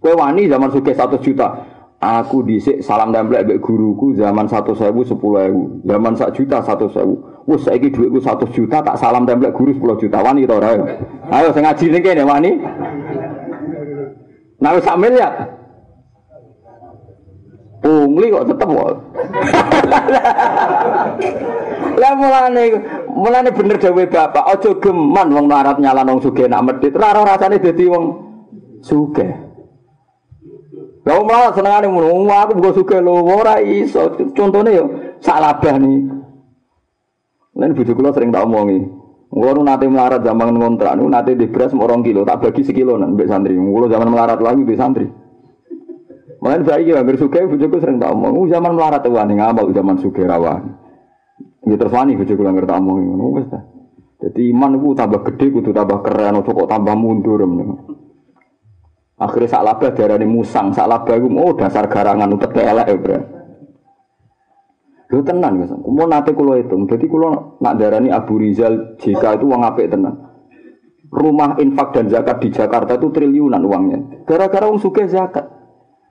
Kue wani zaman suge satu juta. Aku disik salam templek mbek guruku zaman satu sewu sepuluh ewu, zaman sak juta satu sewu. Wes saiki duitku satu juta tak salam templek guru sepuluh juta wani to? Ayo sing ngaji ning kene wani. Nah wis sak miliar. Pungli kok tetep kok. Lah mulane mulane bener dawuh bapak, aja geman wong melarat nyalano wong sugih nak medhit. Ora rasane dadi wong sugih. Lah malah senengane ngono, aku buka suka lho ora iso. Contone yo sak labah nih. Lan bojo kula sering tak omongi. Kulo nate melarat zaman ngontrak niku nate di beras mau kilo, tak bagi sekilo nang mbek santri. Kulo zaman melarat lagi di santri. Mulane saiki hampir suka bojoku sering tak omong, zaman melarat wani ngamal zaman suka rawan. Ya terus wani bojoku langgar tak wis ta. Jadi iman ku tambah gede kudu tambah keren, kok tambah mundur. Akhirnya sak laba darani musang, sak laba itu oh dasar garangan utek elek ya bro. Lu tenan guys, mau nate kulo itu, jadi kulo nak darani Abu Rizal jika itu uang apik tenan. Rumah infak dan zakat di Jakarta itu triliunan uangnya. Gara-gara uang suka zakat.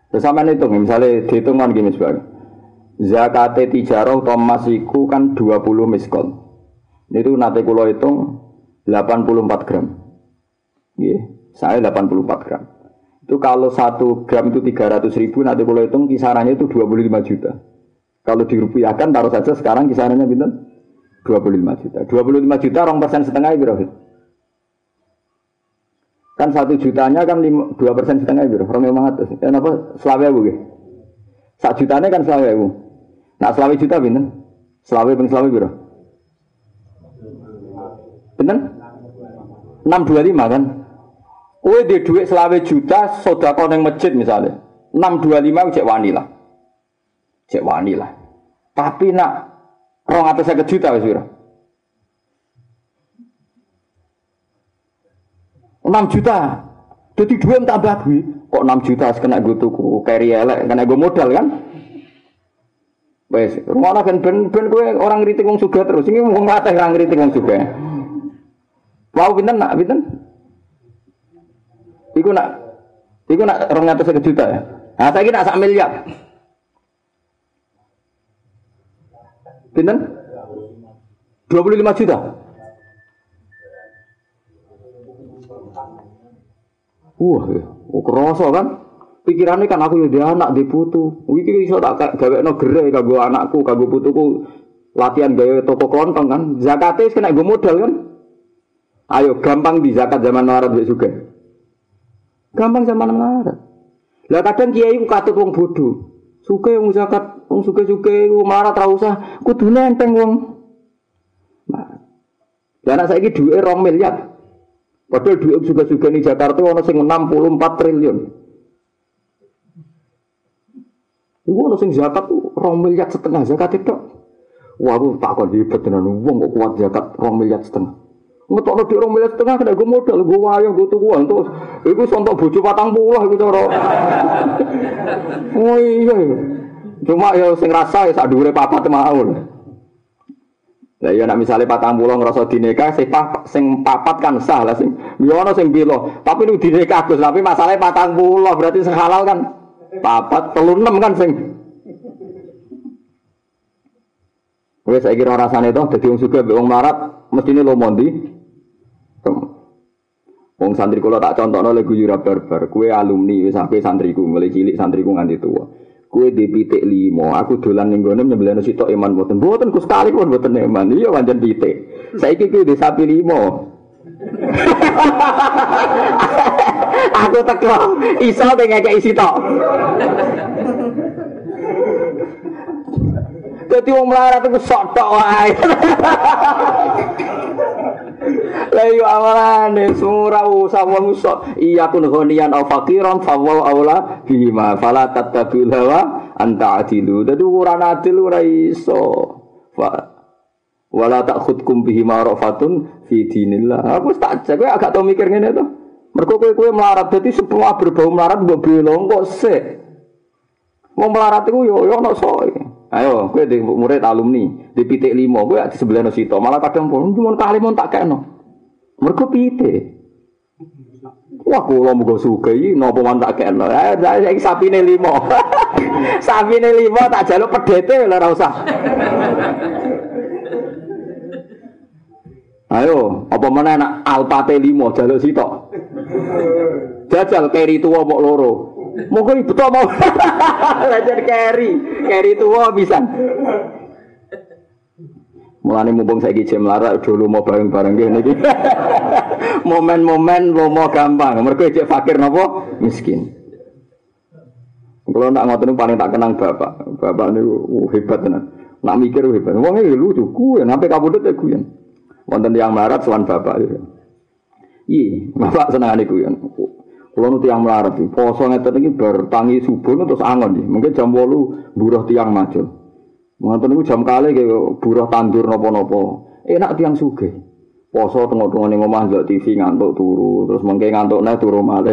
Bersama itu, misalnya dihitung kan gini sebagai zakat tijarah atau masiku kan 20 miskol. Itu nate kulo hitung 84 gram. Iya, saya 84 gram. Itu kalau satu gram itu 300 ribu, nanti kalau hitung kisarannya itu 25 juta. Kalau dirupiahkan, taruh saja sekarang kisarannya bintang 25 juta. 25 juta, orang persen setengah berapa? Kan satu jutanya kan dua persen setengah berapa? Orang memang atas. Kenapa? Selawe bu, Satu jutanya kan selawe bu. Nah selawe juta bintang? Selawe pun selawe berapa? Bintang? 625 kan? Kue di duit selawe juta, sodako neng masjid misalnya. 625 cek wani lah. Cek wani lah. Tapi nak rong atas saya juta wis 6 juta. Jadi duit tambah duit. Kok 6 juta kena gue tuku carry elek, kena gue modal kan? Wes, rumah kan ben ben gue orang ngritik wong sugih terus. Ini wong ngate orang ngritik wong sugih. Wow, pinten nak pinten? Iku nak, iku nak rong atas juta ya. Nah, saya kira sak miliar. Pinten? 25 juta. Wah, ya. kerasa kan? Pikirannya kan aku ya anak di putu. Wiki iso tak gawe no gere kanggo anakku, kanggo putuku latihan gawe toko kelontong kan. Zakatnya kena gue modal kan. Ayo gampang di zakat zaman melarat juga. Gampang zaman melarat. Lah kadang kiai ku katut wong bodoh. Suke wong zakat, wong suke-suke wong melarat ra usah kudune enteng wong. Lah anak saiki dhuwite 2 miliar. Padahal duit juga-juga di Jakarta ono sing 64 triliun. Iku ono sing zakat tuh rong miliar setengah zakat itu. Wah, aku tak kok hebat tenan wong kok kuat zakat rong miliar setengah. Ngetokno di rong miliar setengah kena gue modal, gue wayang, gue tuku untuk iku sontok bojo patang puluh iku cara. oh iya. Cuma ya sing rasa ya sak dhuwure papat mau. Lah ya nek misale patang pulau ngrasa dineka sing sing papat kan sah lah sing yo ono sing bilo. Tapi lu dineka Gus, tapi patang pulau berarti sing halal kan papat telu enam kan sing Wes saiki ora rasane to dadi wong sugih wong marat mestine lomondi. Wong santri kula tak contohno lek guyura barbar, kue alumni wis sampe santriku mulai cilik santriku nganti tua. Kue di pitik limo, aku dolan ning gone nyembelih sitok iman mboten. Mboten ku sekali pun mboten iman. Iya pancen pitik. Saiki kuwi di sapi limo. aku teko iso tengek isi tok. Dadi wong melarat iku sok tok wae. Lah yo awalane sura usah wong usah iya kun ghaniyan au faqiran fa wa aula fala tattabil hawa anta adilu dadi ora adil ora iso. Wala takhudkum bihi ma'rafatun fi dinillah. Aku tak kowe agak tau mikir ngene to. Mergo kowe kowe melarat dadi semua berbau melarat mbok belong kok sik. Wong melarat iku yo yo ono soe. Ayo kowe di murid alumni di pitik limo kowe di sebelah sito malah kadang pun cuma kali mon tak keno Mergo pite. Wah, kula muga sugih napa man tak kena. Eh, saiki sapine limo. sapine limo tak jaluk pedete lho ora usah. Ayo, apa mana anak alpate limo jaluk sitok. Jajal keri tua mok loro. Monggo ibu to mau. Lajar keri, keri tua bisa. Mulane mumpung saiki jam larak dulu mau bareng-bareng ngene iki. Momen-momen lomo gampang. Mergo cek fakir napa? Miskin. Kalau nak ngotot paling tak kenang bapak. Bapak niku uh, hebat tenan. Nak mikir hebat. Wong iki lucu ku ya sampe kabudut ya guyon. Wonten yang melarat sowan bapak ya. Iya, bapak senengane guyon. Kalau nanti yang melarat, poso ngeten iki bertangi subuh terus angon nih. Mungkin jam 8 buruh tiang macul. Ngoten niku jam kali kayak buruh tandur nopo-nopo. Enak tiang suge. Poso tengok-tengok ning omah ndelok TV ngantuk turu, terus mengke ngantuk naik turu malah.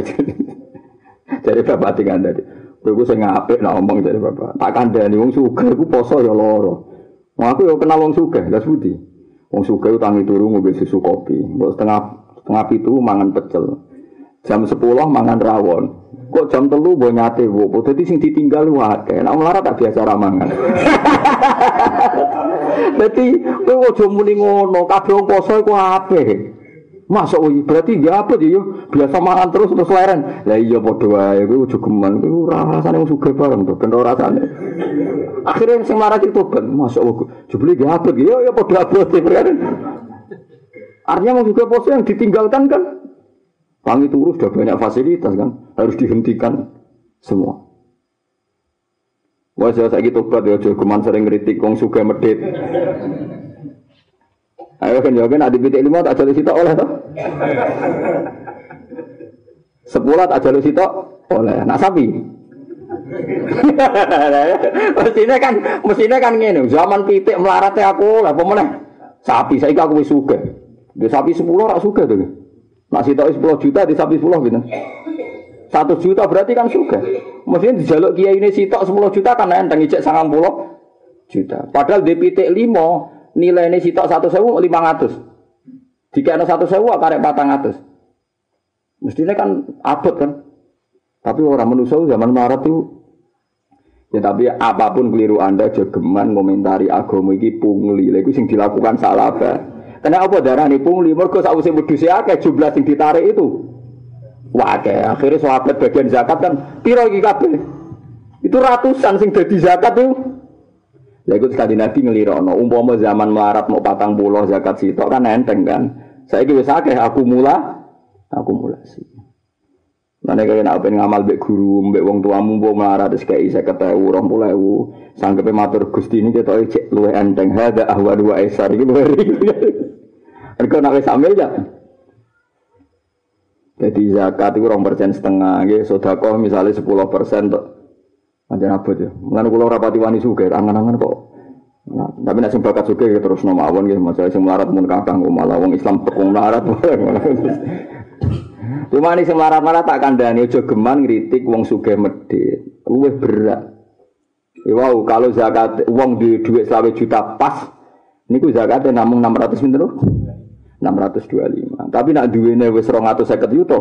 Jadi bapak tinggal tadi. Kowe sing ngapik nak ngomong dari bapak. Tak kandhani wong sugih iku poso ya lara. Wong aku yo kenal wong sugih, lha sudi. Wong sugih tangi turu ngombe susu kopi. Mbok setengah setengah pitu mangan pecel. Jam 10 mangan rawon. Kok jam telu mbok nyate wo. Dadi sing ditinggal wae. Nek melarat tak biasa ramangan. Dadi kowe aja muni ngono, kabeh wong poso iku apik. Masuk wih, berarti gak apa dia biasa makan terus terus leren. Lah iya padha wae kowe aja geman, kowe ora rasane wong sugih bareng to, ben ora rasane. Akhirnya sing marah itu ben masuk jebule gak apa dia ya padha abote kan. Artinya mau juga pose yang ditinggalkan kan Pangi turu sudah banyak fasilitas kan, harus dihentikan semua. Wah, saya lagi tobat ya, cuman sering ngeritik wong suka medit. Ayo kan jawabin adi pitik lima tak jalur sitok oleh toh. Sepuluh tak jalur sitok oleh. Nak sapi. mestinya kan mestinya kan gini zaman pitik melaratnya aku lah pemenang sapi saya aku suka di sapi sepuluh rak suka tuh nak sitok sepuluh juta di sapi sepuluh gitu satu juta berarti kan suka mestinya di jaluk kiai ini sitok sepuluh juta kan enteng ijek sangat puluh juta padahal pitik limo nilai ini sitok satu sewu lima ratus. Jika ada satu sewu karek patang ratus. Mestinya kan abot kan. Tapi orang manusia zaman Maret itu Ya tapi apa pun keliru Anda jogeman komentari agama ini pungli. Itu yang dilakukan salah apa? Karena apa darah ini pungli? Mereka sausnya wedusnya akeh jumlah yang ditarik itu. Wah, kayak akhirnya sahabat bagian zakat kan piro kabeh. Itu ratusan sing dadi zakat itu. Lah iku sekali Nabi ngelirokno, umpama zaman melarat mau patang pulau zakat sitok kan enteng kan. Saya wis akeh akumula akumulasi. Mana kaya nak pengen ngamal bek guru, bek wong tuamu mbok melarat wis kei 50.000, 20.000. Sanggepe matur Gusti ini kita cek luwe enteng hada ahwa dua esar luwe. Mergo nak wis ambil ya. Jadi zakat itu orang persen setengah, gitu. Sodakoh misalnya sepuluh persen tuh. Macam apa ya? Mengenai pulau rapati wani suge, angan-angan kok. Nah, tapi nak bakat suge ya terus nama awon gitu. Masalah sing melarat pun kakang, malah wong Islam pekung melarat. Cuma ini sing melarat-melarat tak kandani, ojo geman ngritik wong suge medit. Luwih berat. Ya, wow, kalau zakat uang di duit selawe juta pas, ini ku zakatnya namun 600 pinter 625. Tapi nak duwene wis 250 yuto.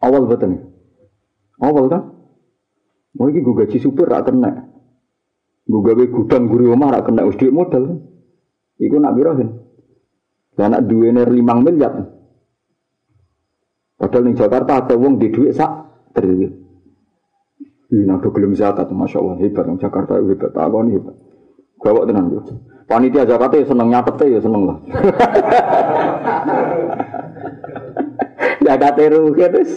Awal betul. Awal kan? Mau iki gue gaji super rak kena. Gue gawe gudang guri omah rak kena wis dhuwit modal. Iku nak birahin. Lah nak duwene 5 miliar. Padahal ning Jakarta ada wong di duit sak triliun. Ini nak gelem zakat, masya Allah hebat. Jakarta hebat, takon hebat. Gawak tenan yo. Panitia zakat ya seneng nyatet ya seneng lah. Zakat rugi terus.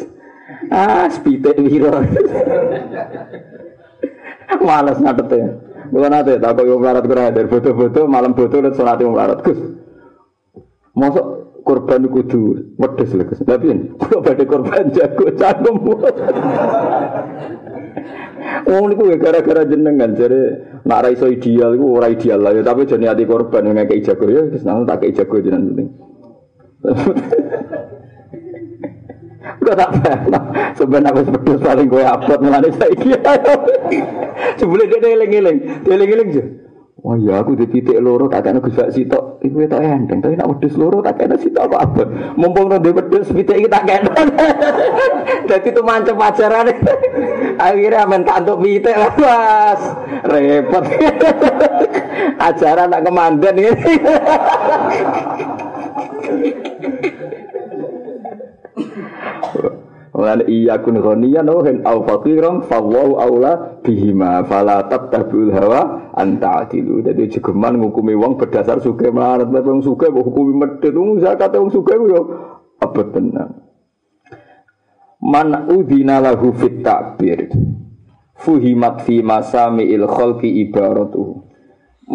Ah, spite wiro. Males nyatet ya. Bukan nate, tak kau melarat kurang dari foto-foto, malam foto dan sholat yang melarat. Gus, masuk korban kudu wedes lho Gus. Tapi kalau pada korban jago cangkem. Wong niku ya gara-gara jenengan jare nak ra ideal iku ora ideal lah ya tapi jane ati korban yang ngekek jago ya wis tak kei jago jenengan penting. Kok tak pernah sebenarnya aku sepedus paling gue upload mulane saiki. Sebelum dia eling-eling, dia eling-eling aja. Oh iya aku di titik loro tak kena Gus Sitok. Iku tak enteng, tapi nak wedhus loro tak kena sitok apa apa. Mumpung nang wedhus pitik iki tak kena. Dadi itu mancep ajaran. Akhirnya amen tak untuk pitik lah Mas. Repot. ajaran nak kemandan ini. Mulane iya kun ghaniyan wa hin au faqiran wallahu aula bihima fala tattabi'ul hawa anta adilu. Jadi jegeman ngukumi wong berdasar suge melarat wong suge kok hukumi medhit wong zakat wong suge yo abot tenan. Man udina lahu fit takbir. Fuhimat fi masami'il khalqi ibaratuhu.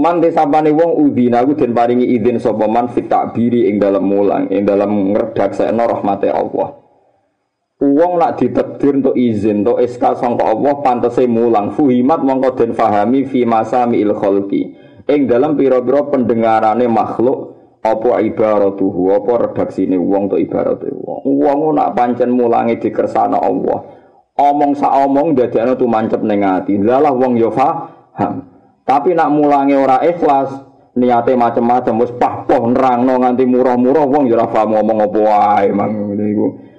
Man desapane wong udina ku den paringi izin sapa man fit takbiri ing dalam mulang ing dalam ngredaksekno rahmate Allah. Uang nak ditakdir untuk izin untuk SK sangka Allah pantese mulang. Fuhimat mongko den fahami fi masami il khalqi. Ing dalam pira-pira pendengarane makhluk apa ibaratuhu apa wong to ibarate wong. Wong nak pancen mulangi dikersana Allah. Omong sak omong dadekno mancep ning ati. Lalah wong yo paham tapi nak mulangi ora ikhlas niate macam-macam wis pah-poh nerangno nganti murah-murah wong yo ora paham ngomong apa wae mang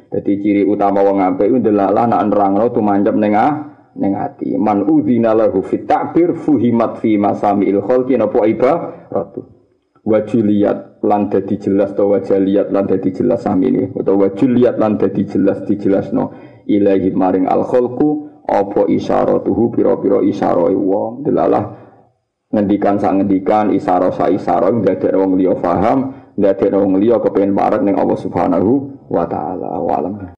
jadi ciri utama wong apik itu delalah nak nerangno tumancep ning ning ati. Man udzina lahu fit takbir fuhimat fi masamil khalqi napa ibaratu. Wa juliat lan dadi jelas to wajaliat lan dadi jelas samine utawa juliat lan dadi jelas dijelasno ilahi maring al khalqu apa isyaratuhu pira-pira isyarae wong delalah ngendikan sak ngendikan isara sa isara ndadek wong liya paham ndadek wong liya kepengin parek ning Allah Subhanahu wa taala. Wa alam.